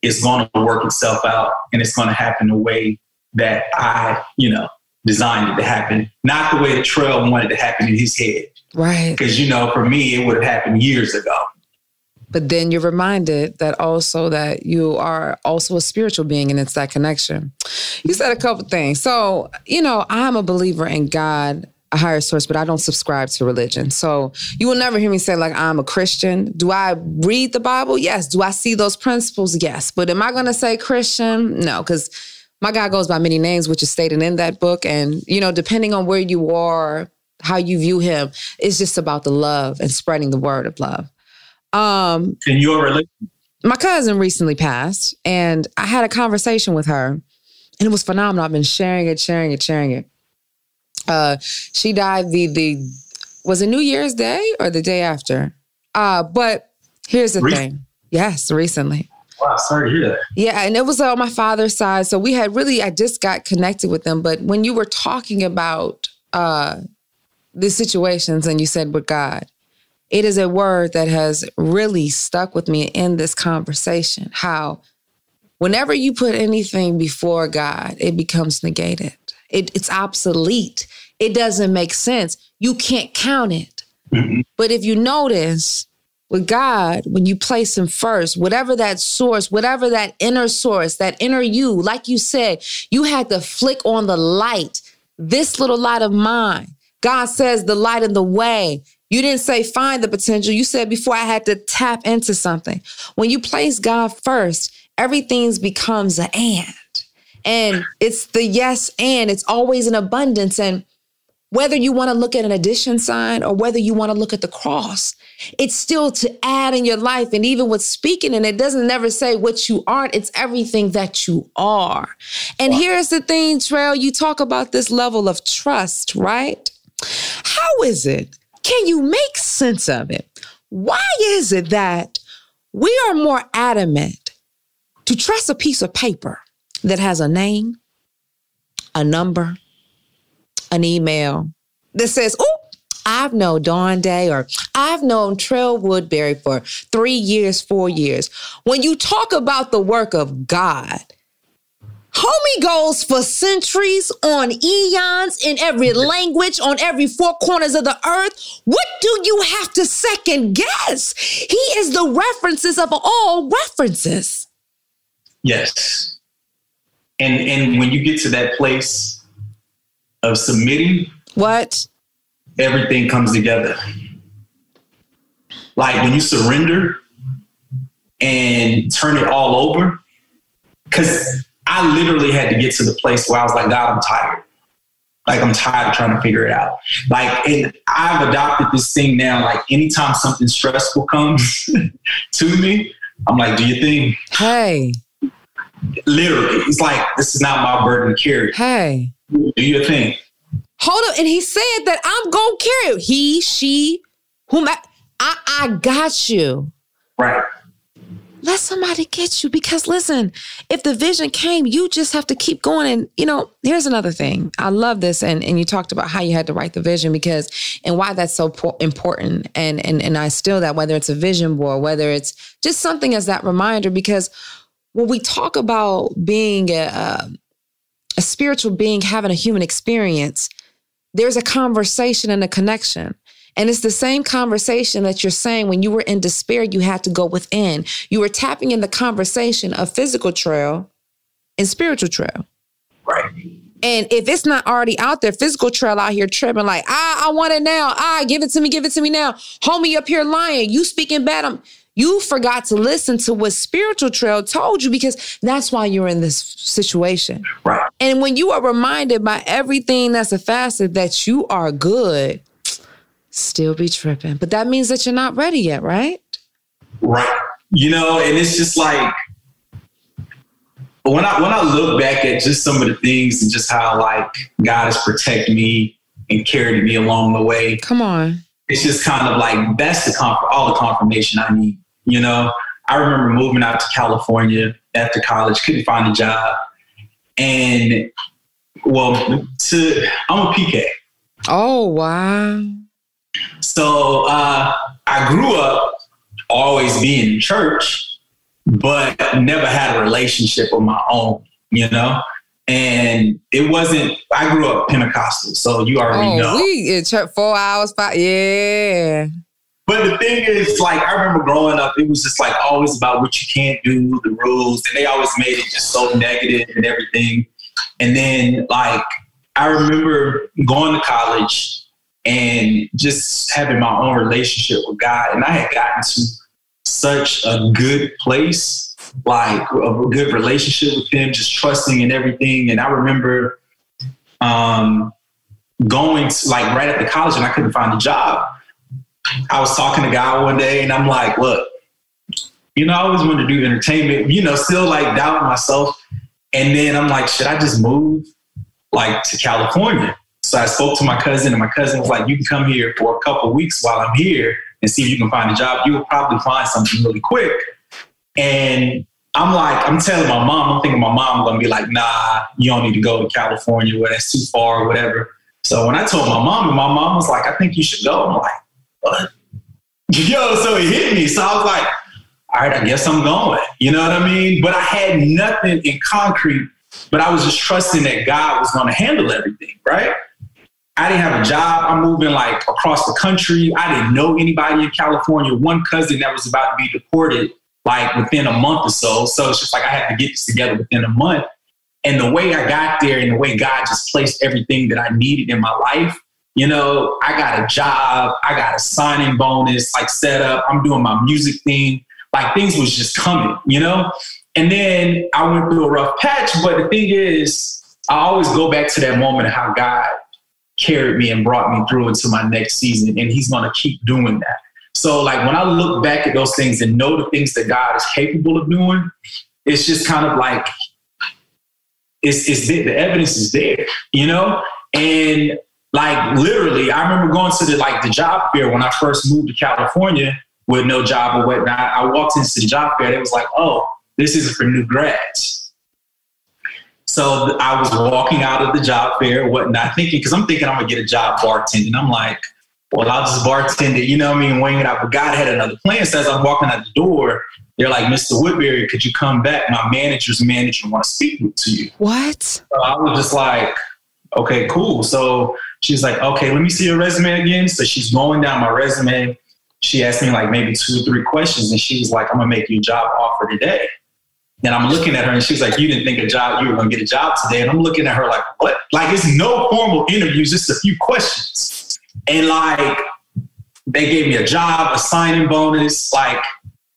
it's going to work itself out and it's going to happen the way that I, you know, designed it to happen, not the way the trail wanted to happen in his head. Right. Because you know, for me, it would have happened years ago. But then you're reminded that also that you are also a spiritual being and it's that connection. You said a couple things. So, you know, I'm a believer in God, a higher source, but I don't subscribe to religion. So you will never hear me say, like, I'm a Christian. Do I read the Bible? Yes. Do I see those principles? Yes. But am I going to say Christian? No, because my God goes by many names, which is stated in that book. And, you know, depending on where you are, how you view him, it's just about the love and spreading the word of love. Um, In your religion, my cousin recently passed and I had a conversation with her and it was phenomenal. I've been sharing it, sharing it, sharing it. Uh, she died the the was it New Year's Day or the day after? Uh, but here's the Recent- thing. Yes, recently. wow, sorry to hear that. Yeah, and it was on my father's side. So we had really, I just got connected with them. But when you were talking about uh, the situations and you said with God, it is a word that has really stuck with me in this conversation. How whenever you put anything before God, it becomes negated, it, it's obsolete, it doesn't make sense. You can't count it. Mhm. But if you notice, with God, when you place Him first, whatever that source, whatever that inner source, that inner you, like you said, you had to flick on the light, this little light of mine. God says the light in the way. You didn't say find the potential. You said before I had to tap into something. When you place God first, everything becomes an and. And it's the yes and it's always an abundance. And whether you want to look at an addition sign or whether you want to look at the cross, it's still to add in your life. And even with speaking, and it doesn't never say what you aren't, it's everything that you are. And wow. here's the thing, Trail, you talk about this level of trust, right? How is it? Can you make sense of it? Why is it that we are more adamant to trust a piece of paper that has a name, a number, an email that says, oh, I've known Dawn Day or I've known Trail Woodbury for three years, four years. When you talk about the work of God, Homie goes for centuries on eons in every language, on every four corners of the earth. What do you have to second guess? He is the references of all references. Yes. And and when you get to that place of submitting, what? Everything comes together. Like when you surrender and turn it all over, because I literally had to get to the place where I was like, God, I'm tired. Like I'm tired of trying to figure it out. Like, and I've adopted this thing now. Like, anytime something stressful comes [LAUGHS] to me, I'm like, do your thing. Hey. Literally, it's like this is not my burden to carry. Hey. Do your thing. Hold up, and he said that I'm gonna carry it. He, she, whom I, I, I got you. Right let somebody get you because listen, if the vision came, you just have to keep going. And you know, here's another thing. I love this, and and you talked about how you had to write the vision because and why that's so important. And and and I still that whether it's a vision board, whether it's just something as that reminder, because when we talk about being a, a, a spiritual being having a human experience, there's a conversation and a connection. And it's the same conversation that you're saying when you were in despair, you had to go within. You were tapping in the conversation of physical trail and spiritual trail. Right. And if it's not already out there, physical trail out here tripping like, ah, I want it now. Ah, give it to me, give it to me now. Homie up here lying. You speaking bad. I'm, you forgot to listen to what spiritual trail told you because that's why you're in this situation. Right. And when you are reminded by everything that's a facet that you are good, still be tripping. But that means that you're not ready yet, right? Right. You know, and it's just like when I when I look back at just some of the things and just how like God has protected me and carried me along the way. Come on. It's just kind of like that's the comp- all the confirmation I need. You know, I remember moving out to California after college, couldn't find a job, and well, to I'm a PK. Oh wow! So uh, I grew up always being in church, but never had a relationship of my own, you know? And it wasn't, I grew up Pentecostal, so you already oh, know. We in church four hours, five, yeah. But the thing is, like, I remember growing up, it was just like always about what you can't do, the rules, and they always made it just so negative and everything. And then, like, I remember going to college and just having my own relationship with God. And I had gotten to such a good place, like a good relationship with Him, just trusting and everything. And I remember um, going to, like right at the college, and I couldn't find a job. I was talking to God one day, and I'm like, "Look, you know, I always wanted to do entertainment. You know, still like doubting myself." And then I'm like, "Should I just move like to California?" So I spoke to my cousin, and my cousin was like, "You can come here for a couple weeks while I'm here and see if you can find a job. You will probably find something really quick." And I'm like, I'm telling my mom, I'm thinking my mom gonna be like, "Nah, you don't need to go to California, where that's too far, or whatever." So when I told my mom, and my mom was like, "I think you should go," I'm like, "What?" [LAUGHS] Yo, so it hit me. So I was like, "All right, I guess I'm going." You know what I mean? But I had nothing in concrete. But I was just trusting that God was going to handle everything, right? I didn't have a job. I'm moving like across the country. I didn't know anybody in California. One cousin that was about to be deported like within a month or so. So it's just like I had to get this together within a month. And the way I got there and the way God just placed everything that I needed in my life, you know, I got a job, I got a signing bonus, like set up, I'm doing my music thing. Like things was just coming, you know? And then I went through a rough patch. But the thing is, I always go back to that moment of how God carried me and brought me through into my next season. And he's going to keep doing that. So, like, when I look back at those things and know the things that God is capable of doing, it's just kind of like, it's, it's the, the evidence is there, you know? And like literally, I remember going to the like the job fair when I first moved to California with no job or whatnot. I walked into the job fair. And it was like, oh, this is for new grads. So I was walking out of the job fair and whatnot, thinking, because I'm thinking I'm gonna get a job bartending. I'm like, well, I'll just bartend it, you know what I mean, wing it out. But God had another plan. So as I'm walking out the door, they're like, Mr. Woodbury, could you come back? My manager's manager want to speak to you. What? So I was just like, okay, cool. So she's like, okay, let me see your resume again. So she's going down my resume. She asked me like maybe two or three questions, and she was like, I'm gonna make you a job offer today. And I'm looking at her, and she's like, you didn't think a job you were gonna get a job today. And I'm looking at her like, what? Like it's no formal interviews, just a few questions. And like they gave me a job, a signing bonus, like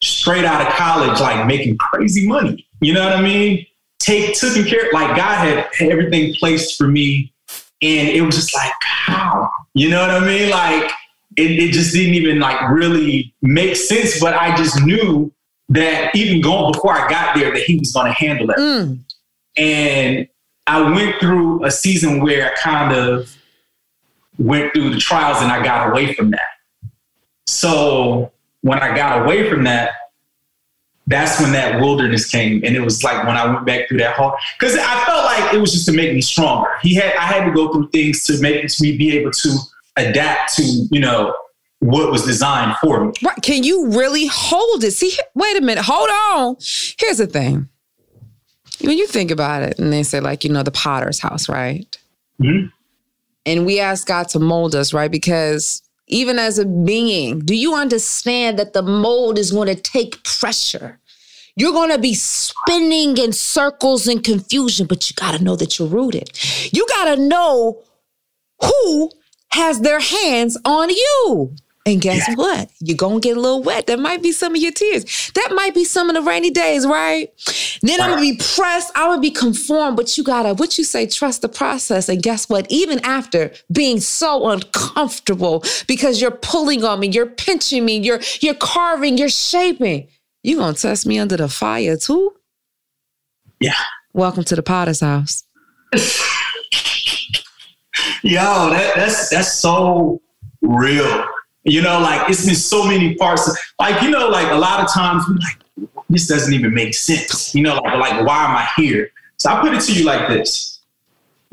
straight out of college, like making crazy money. You know what I mean? Take taking care, like God had everything placed for me and it was just like, how? You know what I mean? Like it, it just didn't even like really make sense. But I just knew that even going before I got there, that he was going to handle it. Mm. And I went through a season where I kind of went through the trials and I got away from that. So when I got away from that, that's when that wilderness came. And it was like when I went back through that hall, because I felt like it was just to make me stronger. He had I had to go through things to make me be able to adapt to, you know, what was designed for me. Right. Can you really hold it? See, wait a minute, hold on. Here's the thing. When you think about it, and they say, like, you know, the potter's house, right? Mm-hmm. And we ask God to mold us, right? Because even as a being, do you understand that the mold is going to take pressure? You're going to be spinning in circles and confusion, but you got to know that you're rooted. You got to know who has their hands on you. And guess yeah. what? You're going to get a little wet. That might be some of your tears. That might be some of the rainy days, right? Then I'm going to be pressed. I'm going to be conformed. But you got to, what you say, trust the process. And guess what? Even after being so uncomfortable because you're pulling on me, you're pinching me, you're, you're carving, you're shaping, you're going to test me under the fire too? Yeah. Welcome to the Potter's house. Yo, that, that's that's so real. You know, like it's been so many parts. Of, like you know, like a lot of times we're like, this doesn't even make sense. You know, like like why am I here? So I put it to you like this: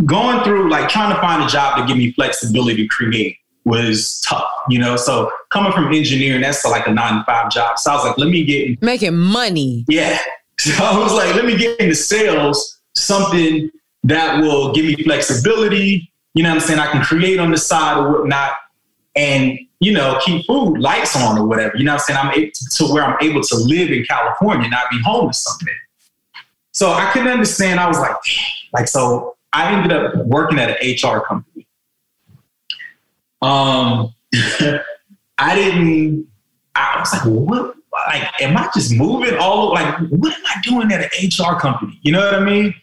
going through like trying to find a job to give me flexibility to create was tough. You know, so coming from engineering, that's like a nine to five job. So I was like, let me get making money. Yeah. [LAUGHS] So I was like, let me get into sales, something that will give me flexibility. You know what I'm saying? I can create on the side or whatnot. And you know, keep food lights on or whatever. You know what I'm saying? I'm able to where I'm able to live in California, not be homeless someday. So I couldn't understand. I was like, like, so I ended up working at an HR company. Um, [LAUGHS] I didn't, I was like, what, like, am I just moving all like, what am I doing at an HR company? You know what I mean?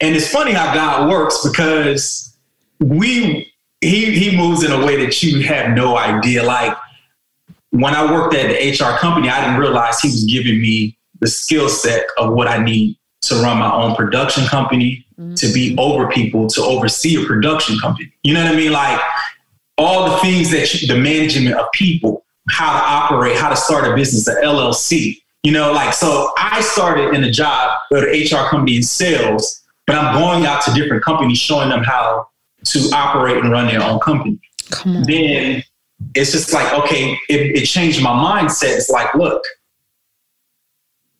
And it's funny how God works because we he he moves in a way that you have no idea. Like when I worked at the HR company, I didn't realize he was giving me the skill set of what I need to run my own production company, mm-hmm. to be over people, to oversee a production company. You know what I mean? Like all the things that you, the management of people, how to operate, how to start a business, an LLC. You know, like so I started in a job at an HR company in sales, but I'm going out to different companies showing them how to operate and run their own company. Then it's just like, okay, it, it changed my mindset. It's like, look,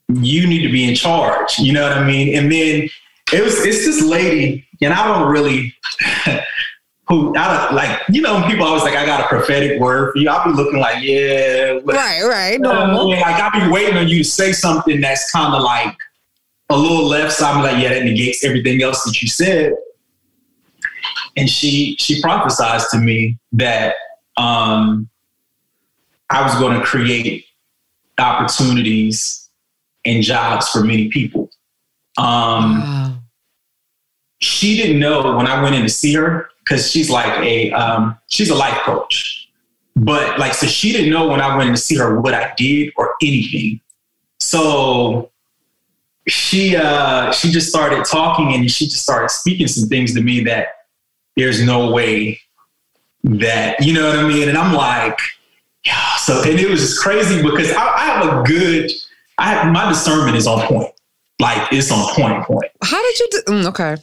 you need to be in charge. You know what I mean? And then it was it's this lady, and I don't really [LAUGHS] who I don't like, you know, people always like, I got a prophetic word for you. I'll be looking like, yeah, but, right, right, normal. Uh, like I'll be waiting on you to say something that's kind of like a little left. So I'm like, yeah, that negates everything else that you said and she she prophesied to me that um, I was going to create opportunities and jobs for many people. Um, wow. She didn't know when I went in to see her because she's like a um, she's a life coach. But like, so she didn't know when I went in to see her what I did or anything. So she uh she just started talking and she just started speaking some things to me that there's no way that you know what I mean. And I'm like, yeah. So and it was just crazy because I, I have a good I have, my discernment is on point. Like it's on point point. How did you do? Mm, okay.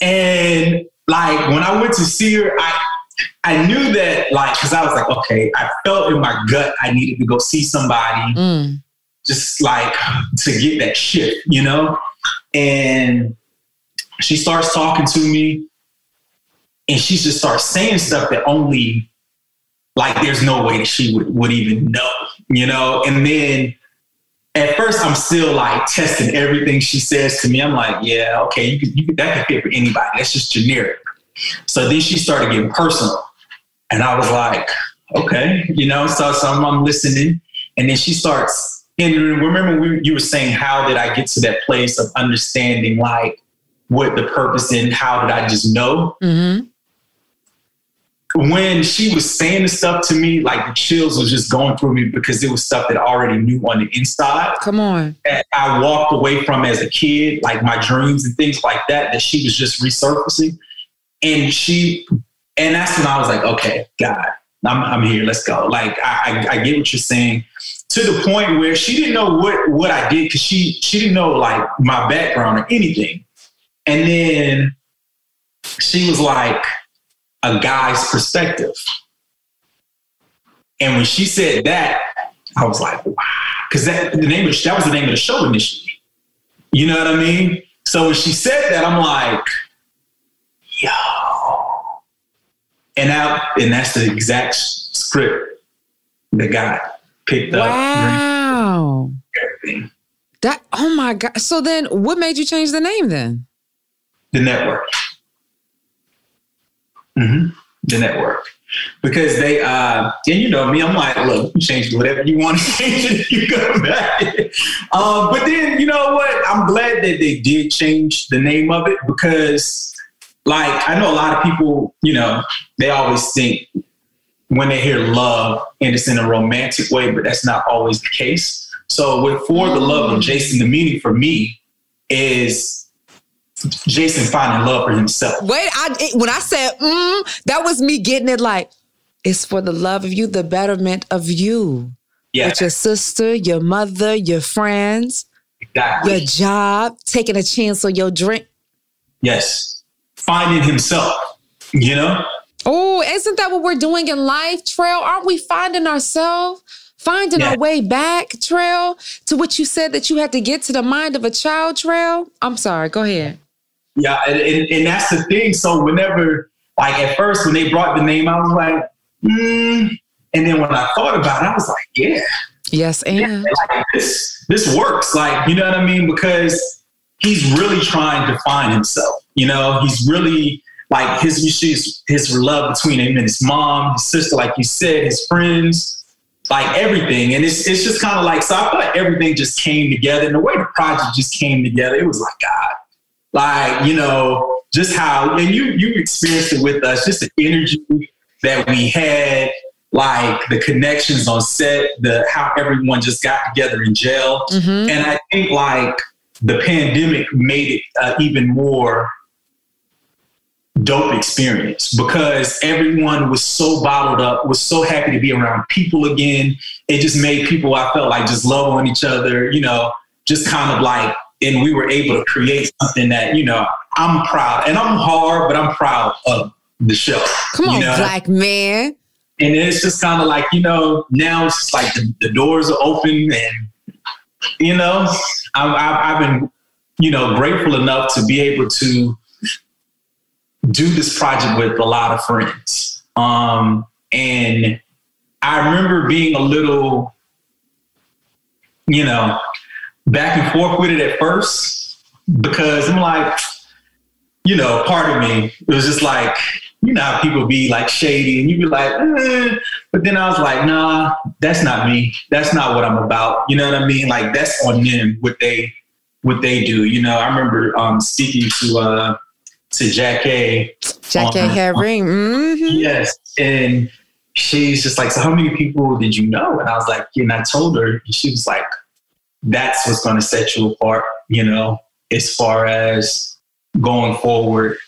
And like when I went to see her, I I knew that like because I was like, okay, I felt in my gut I needed to go see somebody, Mm. just like to get that shit, you know. And she starts talking to me, and she just starts saying stuff that only like there's no way that she would would even know, you know. And then at first I'm still like testing everything she says to me. I'm like, yeah, okay, you could, you could that could fit for anybody. That's just generic. So then she started getting personal, and I was like, okay, you know. So, so I'm, I'm listening, and then she starts. And remember, we, you were saying, how did I get to that place of understanding, like what the purpose and how did I just know? hmm when she was saying the stuff to me, like the chills was just going through me because it was stuff that I already knew on the inside. Come on. That I walked away from as a kid, like my dreams and things like that, that she was just resurfacing. And she, and that's when I was like, okay, God, I'm, I'm here. Let's go. Like, I, I, I get what you're saying to the point where she didn't know what, what I did because she, she didn't know like my background or anything. And then she was like, a guy's perspective. And when she said that, I was like, wow, because that the name of that was the name of the show initially. You know what I mean? So when she said that, I'm like, yo, and now and that's the exact script that got picked up. Wow. Everything. That oh my god. So then what made you change the name then? The network. Hmm The network. Because they, uh, and you know me, I'm like, look, you change whatever you want to [LAUGHS] change it, you go back. um, but then, you know what? I'm glad that they did change the name of it because, like, I know a lot of people, you know, they always think when they hear love and it's in a romantic way, but that's not always the case. So, with For the Love of Jason, the meaning for me is Jason finding love for himself. Wait, I it- when I said mm, that was me getting it like it's for the love of you, the betterment of you. Yeah, With your sister, your mother, your friends, exactly. your job, taking a chance on your drink. Yes, finding himself. You know, Oh, isn't that what we're doing in life, Trail? Aren't we finding ourselves? Finding Yeah. our way back, Trail, to what you said that you had to get to the mind of a child, Trail? I'm sorry, go ahead. Yeah, and, and, and that's the thing. So whenever, like at first when they brought the name, I was like, mm. and then when I thought about it, I was like, yeah, Yes, and like this this works. Like, you know what I mean? Because he's really trying to find himself. You know, he's really like his his his love between him and his mom, his sister, like you said, his friends, like everything. And it's it's just kind of like so I like everything just came together. And the way the project just came together, it was like God. Like, you know, just how and you you experienced it with us, just the energy that we had, like the connections on set, the how everyone just got together in jail. Mhm. And I think like the pandemic made it uh, even more dope experience because everyone was so bottled up, was so happy to be around people again. It just made people, I felt like just love on each other, you know, just kind of like, and we were able to create something that, you know, I'm proud and I'm hard, but I'm proud of the show. come on, know? black man. And it's just kind of like, you know, now it's just like the, the doors are open and, you know, I've, I've, I've been, you know, grateful enough to be able to do this project with a lot of friends. Um, and I remember being a little, you know, back and forth with it at first because I'm like, you know, part of me, it was just like, you know how people be like shady and you be like, eh. but then I was like, nah, that's not me. That's not what I'm about. You know what I mean? Like that's on them what they what they do. You know, I remember um, speaking to uh, to Jackée. Jackée Harry. Mm-hmm. Yes. And she's just like, So how many people did you know? And I was like, and I told her, and she was like, That's what's gonna set you apart, you know, as far as going forward.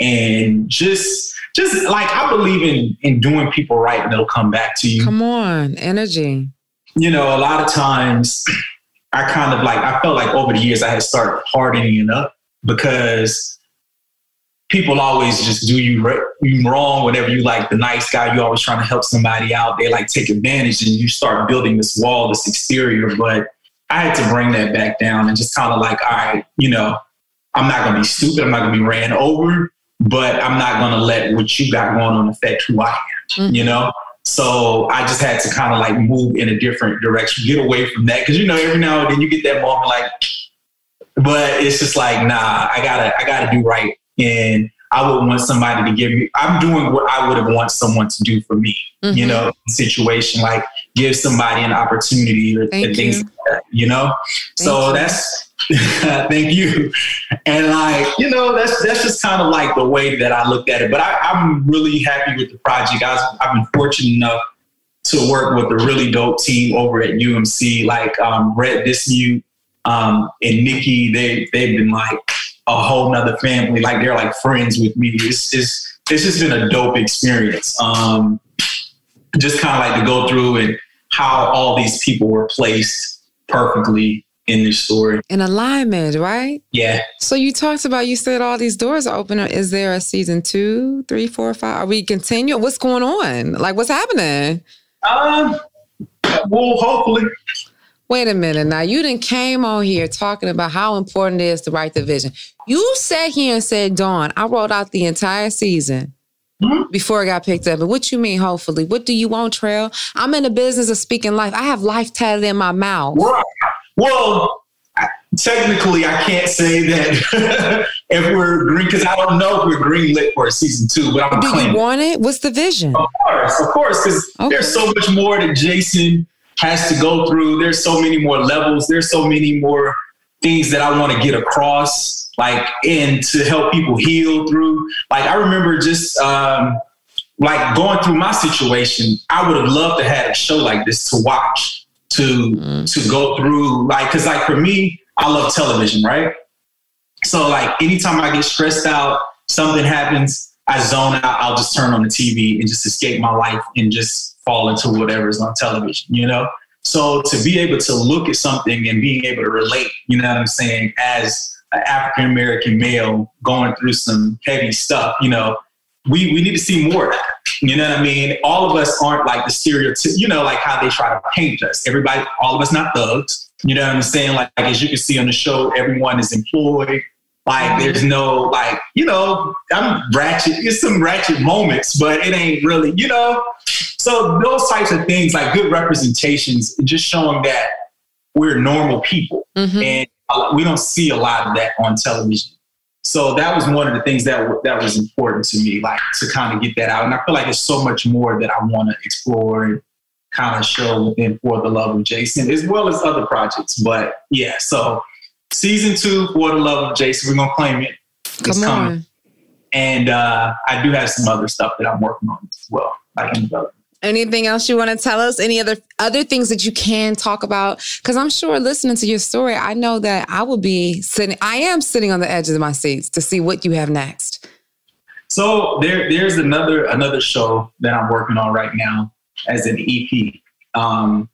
And just just like I believe in in doing people right and they'll come back to you. Come on, energy. You know, a lot of times [CLEARS THROAT] I kind of like I felt like over the years I had to start hardening up because people always just do you, re- you wrong whenever you like the nice guy you always trying to help somebody out they like take advantage and you start building this wall this exterior but i had to bring that back down and just kind of like all right you know i'm not going to be stupid i'm not going to be ran over but i'm not going to let what you got going on affect who i am mm-hmm. you know so I just had to kind of like move in a different direction, get away from that. Cause you know, every now and then you get that moment like, but it's just like, nah, I gotta, I gotta do right and I would want somebody to give me. I'm doing what I would have want someone to do for me. Mm-hmm. You know, situation like give somebody an opportunity or, things you. like that. You know, thank so you. that's [LAUGHS] thank you. And like you know, that's that's just kind of like the way that I looked at it. But I, am really happy with the project. I was, I've been fortunate enough to work with a really dope team over at UMC, like um, Brett Dismuke um, and Nikki. They they've been like a whole nother family. Like they're like friends with me. It's it's it's just been a dope experience. Um, just kind of like to go through and how all these people were placed perfectly in this story. In alignment, right? Yeah. So you talked about you said all these doors are open. Is there a season two, three, four, five? Are we continuing? What's going on? Like what's happening? Um well hopefully Wait a minute now. You didn't came on here talking about how important it is to write the vision. You sat here and said, Dawn, I wrote out the entire season mm-hmm. before it got picked up. And what you mean, hopefully? What do you want, Trail? I'm in the business of speaking life. I have life tatted in my mouth. Right. Well, technically, I can't say that [LAUGHS] if we're green, because I don't know if we're green lit for a season two, but I'm Do claiming. you want it? What's the vision? Of course, of course, because okay. there's so much more that Jason has to go through. There's so many more levels. There's so many more things that I want to get across, like, and to help people heal through. Like, I remember just um, like going through my situation. I would have loved to have a show like this to watch, to mm. to go through. Like, because like for me, I love television, right? So like anytime I get stressed out, something happens, I zone out. I'll just turn on the TV and just escape my life and just fall into whatever is on television, you know? So to be able to look at something and being able to relate, you know what I'm saying, as an African American male going through some heavy stuff, you know, we, we need to see more. You know what I mean? All of us aren't like the stereotype, you know, like how they try to paint us. Everybody, all of us not thugs. You know what I'm saying? Like, like as you can see on the show, everyone is employed. Like there's no like, you know, I'm ratchet. It's some ratchet moments, but it ain't really, you know. So those types of things, like good representations, just showing that we're normal people, mm-hmm. and we don't see a lot of that on television. So that was one of the things that that was important to me, like to kind of get that out. And I feel like there's so much more that I want to explore and kind of show within For the Love of Jason, as well as other projects. But yeah, so season two, For the Love of Jason, we're gonna claim it. It's Come coming. On. And uh, I do have some other stuff that I'm working on as well, like in development. Anything else you want to tell us? Any other other things that you can talk about? Because I'm sure listening to your story, I know that I will be sitting. I am sitting on the edge of my seats to see what you have next. So there, there's another another show that I'm working on right now as an EP, um,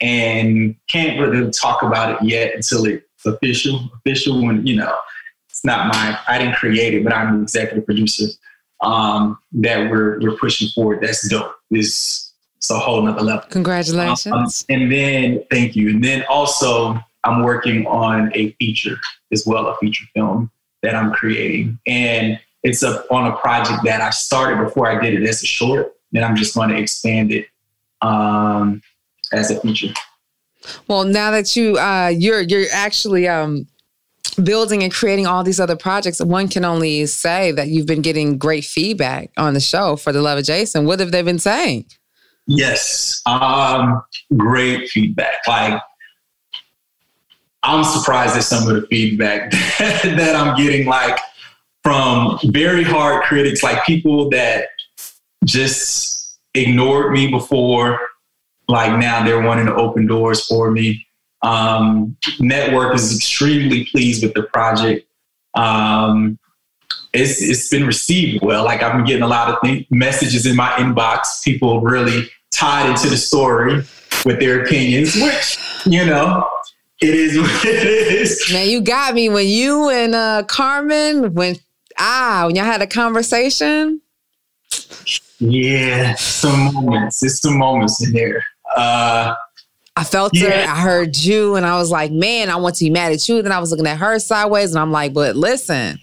and can't really talk about it yet until it's official. Official when you know it's not my. I didn't create it, but I'm the executive producer. Um, that we're we're pushing forward. That's dope. It's it's a whole nother level. Congratulations. Um, and then thank you. And then also I'm working on a feature as well, a feature film that I'm creating. And it's a, on a project that I started before I did it as a short. Then I'm just going to expand it um, as a feature. Well, now that you uh, you're you're actually um, building and creating all these other projects, one can only say that you've been getting great feedback on the show for the love of Jason. What have they been saying? Yes, um, great feedback. Like I'm surprised at some of the feedback [LAUGHS] that I'm getting. Like from very hard critics, like people that just ignored me before, like now they're wanting to open doors for me. Um, network is extremely pleased with the project. Um, it's, it's been received well. Like I've been getting a lot of th- messages in my inbox, people really tied into the story with their opinions, which, you know, it is [LAUGHS] what it is. Man, you got me when you and uh, Carmen when ah when y'all had a conversation. Yeah, some moments. It's some moments in there. Uh, I felt yeah. her. I heard you, and I was like, man, I want to be mad at you. Then I was looking at her sideways, and I'm like, but listen.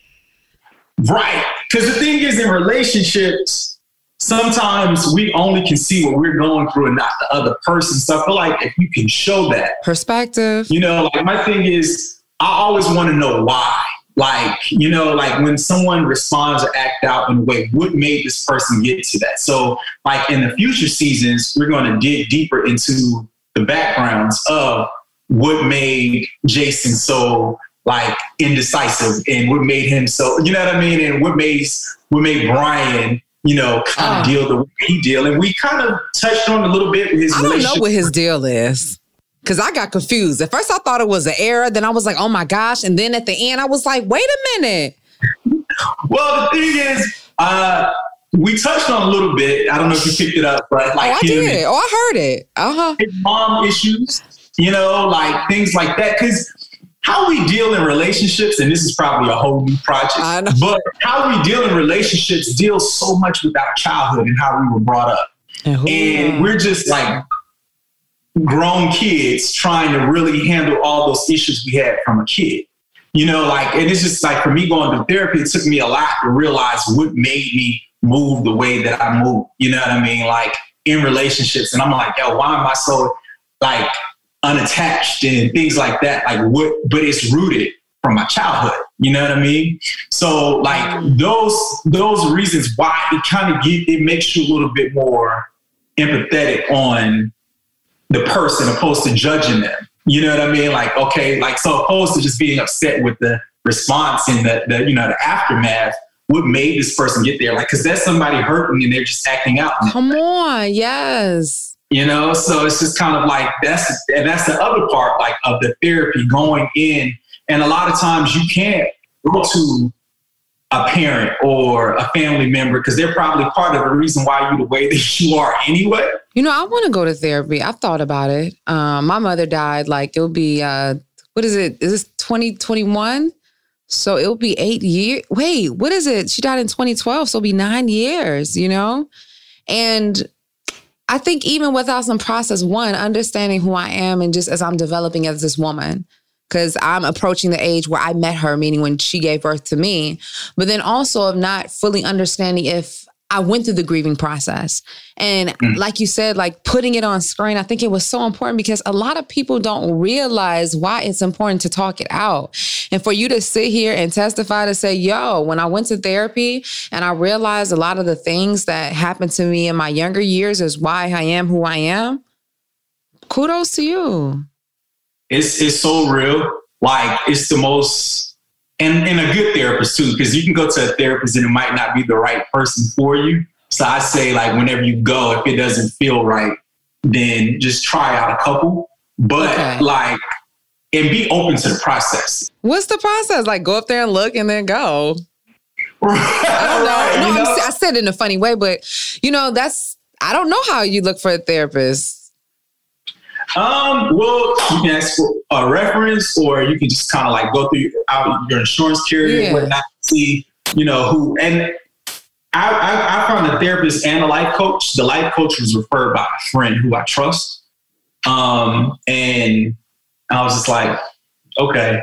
Right. Because the thing is, in relationships, sometimes we only can see what we're going through and not the other person. So I feel like if you can show that perspective, you know, like my thing is, I always want to know why. Like, you know, like when someone responds or act out in a way, what made this person get to that? So, like in the future seasons, we're going to dig deeper into the backgrounds of what made Jason so like indecisive and what made him so you know what I mean? And what made what made Brian you know kind of oh. deal the way he deal. And we kind of touched on a little bit his I don't know what his deal is because I got confused. At first I thought it was an error then I was like oh my gosh. And then at the end I was like wait a minute. Well the thing is uh we touched on a little bit. I don't know if you picked it up, but like oh, I did. Oh, I heard it. Uh huh. Mom issues, you know, like things like that. Because how we deal in relationships, and this is probably a whole new project, but how we deal in relationships deals so much with our childhood and how we were brought up. And, and we're just like grown kids trying to really handle all those issues we had from a kid. You know, like, and it's just like for me going to therapy, it took me a lot to realize what made me move the way that I move. You know what I mean? Like in relationships. And I'm like, yo, why am I so like unattached and things like that. Like what, but it's rooted from my childhood. You know what I mean? So like mm-hmm. those those reasons why it kind of get it makes you a little bit more empathetic on the person opposed to judging them. You know what I mean? Like okay, like so opposed to just being upset with the response and the, the you know the aftermath. What made this person get there? Like, because that's somebody hurting and they're just acting out. Come on, yes. You know so it's just kind of like that's and that's the other part like of the therapy going in. And a lot of times you can't go to a parent or a family member because they're probably part of the reason why you're the way that [LAUGHS] you are anyway. You know i want to go to therapy. I've thought about it. Um, my mother died like it'll be uh, what is it? Is this 2021 so it'll be eight years wait what is it? She died in 2012 so it'll be nine years you know? And I think even without some process, one, understanding who I am and just as I'm developing as this woman, because I'm approaching the age where I met her, meaning when she gave birth to me, but then also of not fully understanding if I went through the grieving process. And mm. like you said, like putting it on screen, I think it was so important because a lot of people don't realize why it's important to talk it out. And for you to sit here and testify to say, yo, when I went to therapy and I realized a lot of the things that happened to me in my younger years is why I am who I am, kudos to you. It's it's so real. Like it's the most and, and a good therapist too, because you can go to a therapist and it might not be the right person for you. So I say like whenever you go, if it doesn't feel right, then just try out a couple. But okay. like and be open to the process. What's the process? Like go up there and look and then go. [LAUGHS] I don't know. No, you know? I said it in a funny way, but you know, that's I don't know how you look for a therapist. Um, well, you can ask for a reference, or you can just kind of like go through out your insurance carrier yeah. and whatnot, see, you know, who. And I, I, I found a therapist and a life coach. The life coach was referred by a friend who I trust. Um, and I was just like, okay,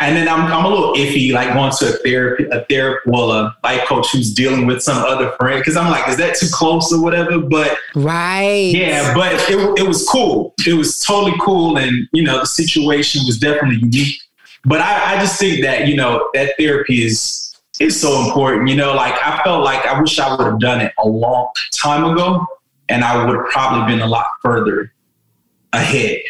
and then I'm, I'm a little iffy, like going to a therapy, a therapy, well, a life coach who's dealing with some other friend. Cause I'm like, is that too close or whatever? But right. Yeah. But it, it was cool. It was totally cool. And, you know, the situation was definitely unique. But I, I just think that, you know, that therapy is, is so important. You know, like I felt like I wish I would have done it a long time ago and I would have probably been a lot further ahead.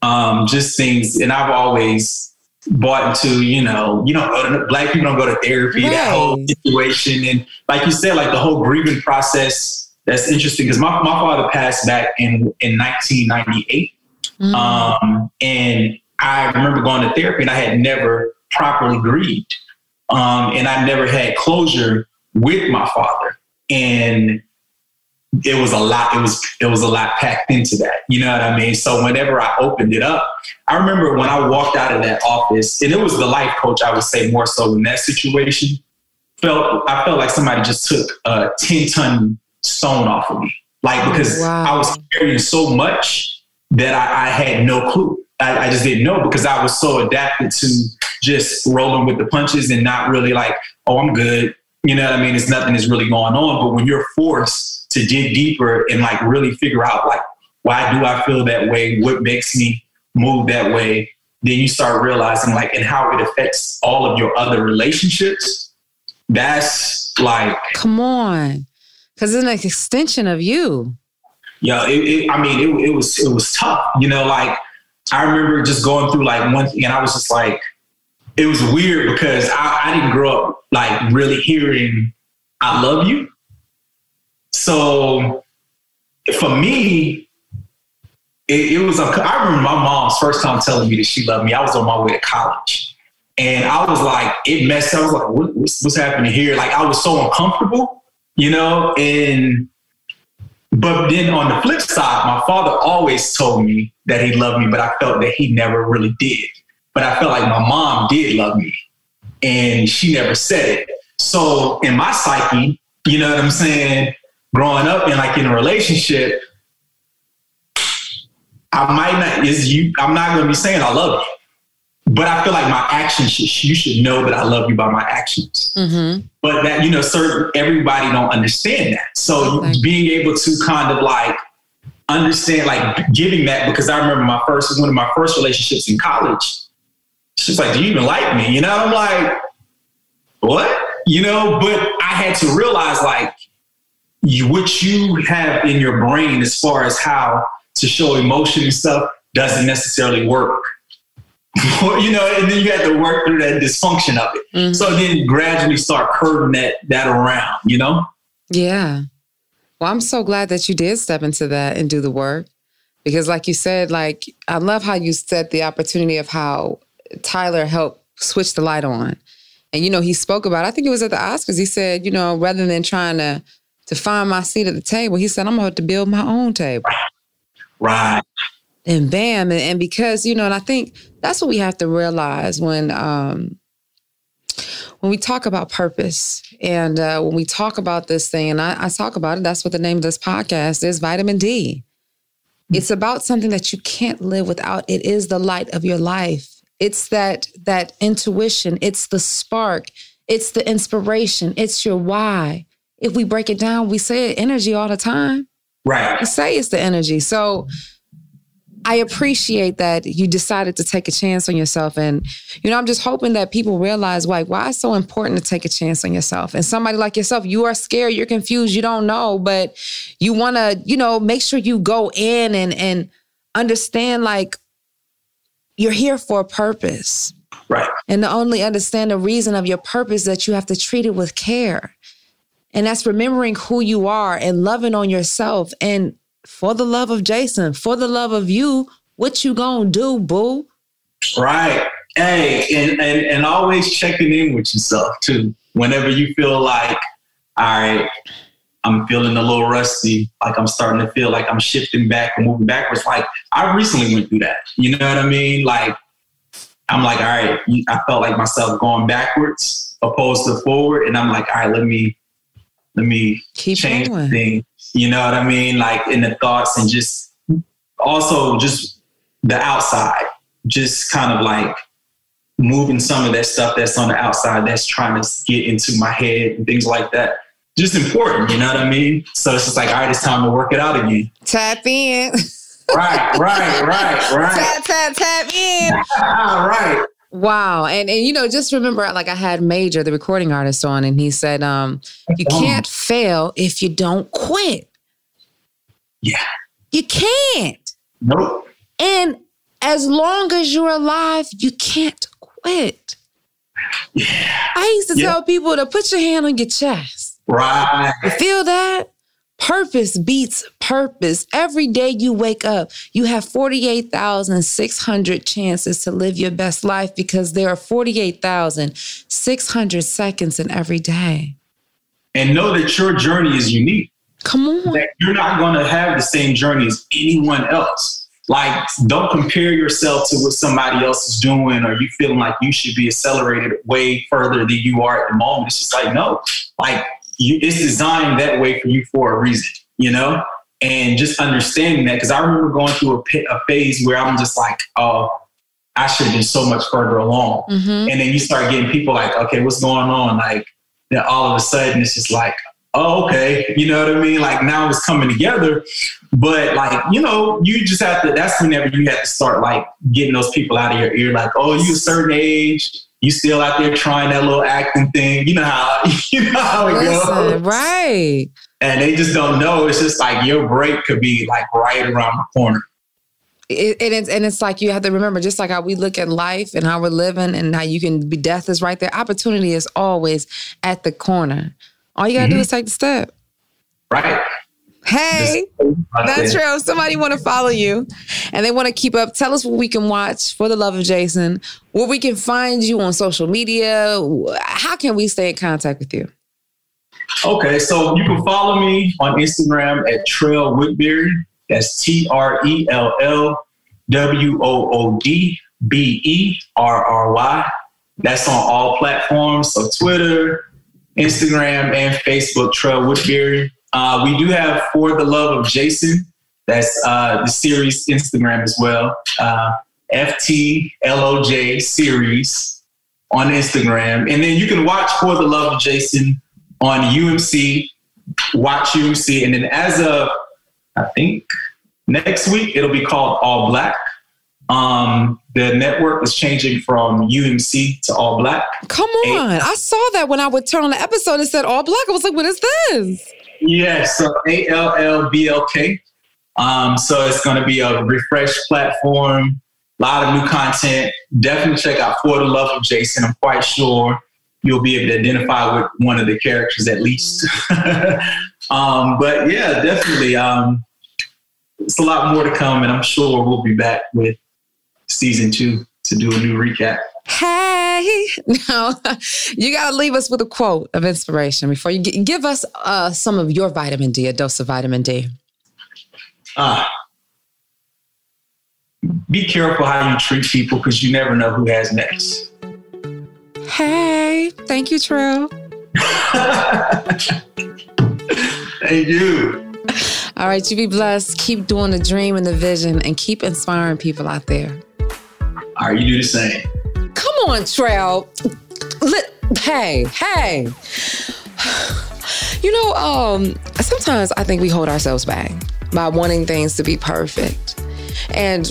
Um, just things, and I've always, bought into, you know, you don't go to black people don't go to therapy, Right. that whole situation. And like you said, like the whole grieving process, that's interesting because my, my father passed back in, in 1998. Mm. Um, and I remember going to therapy and I had never properly grieved. Um, and I never had closure with my father. And it was a lot, it was it was a lot packed into that. You know what I mean? So whenever I opened it up, I remember when I walked out of that office, and it was the life coach, I would say more so in that situation. Felt I felt like somebody just took a 10 ton stone off of me. Like oh, because Wow. I was carrying so much that I, I had no clue. I, I just didn't know because I was so adapted to just rolling with the punches and not really like, oh, I'm good. You know what I mean? It's nothing is really going on. But when you're forced to dig deeper and like really figure out like, why do I feel that way? What makes me move that way? Then you start realizing like, and how it affects all of your other relationships. That's like, Come on. Because it's an extension of you. yeah, it, it, I mean, it, it was it was tough. You know, like I remember just going through like one thing, and I was just like, it was weird because I, I didn't grow up like really hearing "I love you." So for me, it, it was. A, I remember my mom's first time telling me that she loved me. I was on my way to college, and I was like, it messed. up. I was like, what, what's, what's happening here? Like I was so uncomfortable, you know, and but then on the flip side, my father always told me that he loved me, but I felt that he never really did. But I felt like my mom did love me and she never said it. So in my psyche, you know what I'm saying? Growing up and like in a relationship, I might not is you I'm not gonna be saying I love you. But I feel like my actions should you should know that I love you by my actions Mm-hmm. but that you know certain everybody don't understand that so Okay. being able to kind of like understand like giving that because i remember my first one of my first relationships in college she's like do you even like me you know i'm like what you know but i had to realize like you, what you have in your brain as far as how to show emotion and stuff doesn't necessarily work [LAUGHS] you know and then you have to work through that dysfunction of it Mhm. so then gradually start curving that that around, you know? Yeah. Well, I'm so glad that you did step into that and do the work. Because like you said, like I love how you said the opportunity of how Tyler helped switch the light on. And you know, he spoke about, I think it was at the Oscars, he said, you know, rather than trying to to find my seat at the table, he said, I'm gonna have to build my own table. Right. And bam. And, and because, you know, and I think that's what we have to realize when um when we talk about purpose and uh, when we talk about this thing, and I, I talk about it, that's what the name of this podcast is vitamin D. It's about something that you can't live without. It is the light of your life. It's that that intuition. It's the spark. It's the inspiration. It's your why. If we break it down, we say energy all the time. Right. I say it's the energy. So I appreciate that you decided to take a chance on yourself. And, you know, I'm just hoping that people realize like why it's so important to take a chance on yourself. And somebody like yourself, you are scared, you're confused, you don't know, but you want to, you know, make sure you go in and and understand like you're here for a purpose. Right. And to only understand the reason of your purpose that you have to treat it with care. And that's remembering who you are and loving on yourself. And for the love of Jason, for the love of you, what you gonna do, boo? Right. Hey, and, and and always checking in with yourself too. Whenever you feel like, all right, I'm feeling a little rusty, like I'm starting to feel like I'm shifting back and moving backwards. Like I recently went through that. You know what I mean? Like I'm like, all right, I felt like myself going backwards opposed to forward, and I'm like, all right, let me let me Keep change going. things. You know what I mean? Like in the thoughts and just also just the outside, just kind of like moving some of that stuff that's on the outside that's trying to get into my head and things like that. Just important, you know what I mean? So it's just like, all right, it's time to work it out again. Tap in. Right, right, right, [LAUGHS] right. tap, tap, tap in. right. Wow. And and you know, just remember like I had Major, the recording artist, on, and he said, um, you can't fail if you don't quit. Yeah. You can't. Nope. And as long as you're alive, you can't quit. Yeah. I used to Yeah. tell people to put your hand on your chest. Right. You feel that? Purpose beats purpose. Every day you wake up, you have 48,600 chances to live your best life because there are 48,600 seconds in every day. And know that your journey is unique. Come on. that you're not going to have the same journey as anyone else. Like, don't compare yourself to what somebody else is doing, or you feeling like you should be accelerated way further than you are at the moment. It's just like, no, like, you, it's designed that way for you for a reason, you know? And just understanding that, because I remember going through a, a phase where I'm just like, oh, I should have been so much further along. Mhm. And then you start getting people like, okay, what's going on? Like, then all of a sudden it's just like, oh, okay, you know what I mean? Like now it's coming together. But like, you know, you just have to, that's whenever you have to start like getting those people out of your ear, like, oh, you a certain age, you still out there trying that little acting thing. You know how [LAUGHS] you know how it Listen, goes. right. And they just don't know. It's just like your break could be like right around the corner. It, and, it's, and it's like you have to remember, just like how we look at life and how we're living and how you can be, death is right there. Opportunity is always at the corner. All you got to do mm-hmm. is take the step. Right? Hey, that's. If somebody want to follow you and they want to keep up, tell us what we can watch for the love of Jason, where we can find you on social media. How can we stay in contact with you? Okay, so you can follow me on Instagram at Trell Woodberry. That's T R E L L W O O D B E R R Y. That's on all platforms, so Twitter, Instagram, and Facebook. Trell Woodberry. Uh, we do have For the Love of Jason. That's uh, the series Instagram as well. Uh, FTLOJ series on Instagram, and then you can watch For the Love of Jason on UMC, watch UMC, and then as of I think next week it'll be called All Black. Um, the network is changing from UMC to All Black. Come on. I saw that when I would turn on the episode, it said all black. I was like, what is this? Yes, so A L L B L K. Um, so it's going to be a refreshed platform, a lot of new content. Definitely check out For the Love of Jason. I'm quite sure you'll be able to identify with one of the characters at least. [LAUGHS] um, but yeah, definitely. Um, it's a lot more to come, and I'm sure we'll be back with season two to do a new recap. Hey, [LAUGHS] now you got to leave us with a quote of inspiration before you gi- give us uh, some of your vitamin D, a dose of vitamin D. Ah, be careful how you treat people because you never know who has next. Hey, thank you, Trell. [LAUGHS] Thank you. All right, you be blessed. Keep doing the dream and the vision and keep inspiring people out there. All right, you do the same. Come on, Trell. Li- Hey, hey. [SIGHS] You know, um, sometimes I think we hold ourselves back by wanting things to be perfect. And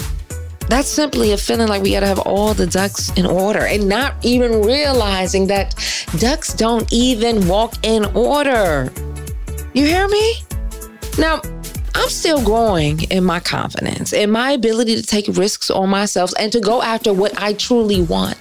that's simply a feeling like we gotta have all the ducks in order and not even realizing that ducks don't even walk in order. You hear me? Now, I'm still growing in my confidence, in my ability to take risks on myself and to go after what I truly want.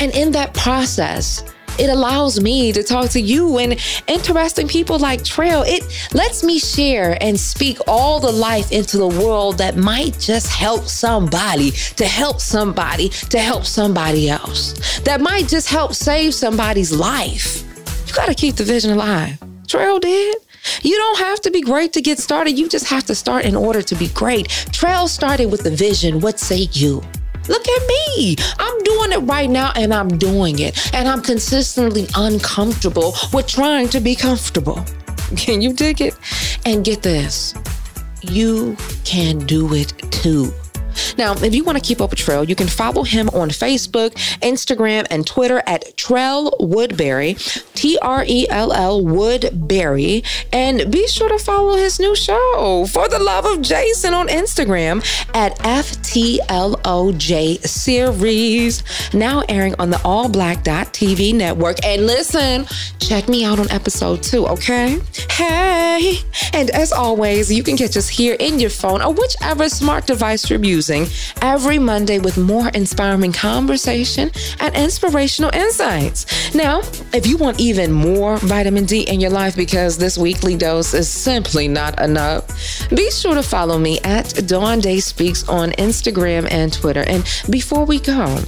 And in that process, it allows me to talk to you and interesting people like Trell. It lets me share and speak all the life into the world that might just help somebody, to help somebody, to help somebody else, that might just help save somebody's life. You got to keep the vision alive. Trell did. You don't have to be great to get started. You just have to start in order to be great. Trell started with the vision. What say you? Look at me. I'm doing it right now and I'm doing it. And I'm consistently uncomfortable with trying to be comfortable. [LAUGHS] Can you dig it? And get this you can do it too. Now, if you want to keep up with Trell, you can follow him on Facebook, Instagram, and Twitter at Trell Woodberry, T R E L L Woodberry. And be sure to follow his new show, For the Love of Jason, on Instagram at FTLOJ Series, now airing on the All Black TV network. And listen, check me out on episode two, okay? Hey! And as always, you can catch us here in your phone or whichever smart device you're using every Monday with more inspiring conversation and inspirational insights. Now, if you want even more vitamin D in your life because this weekly dose is simply not enough, be sure to follow me at Dawn Day Speaks on Instagram and Twitter. And before we go,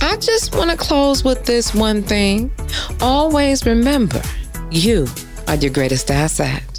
I just want to close with this one thing. Always remember, you are your greatest asset.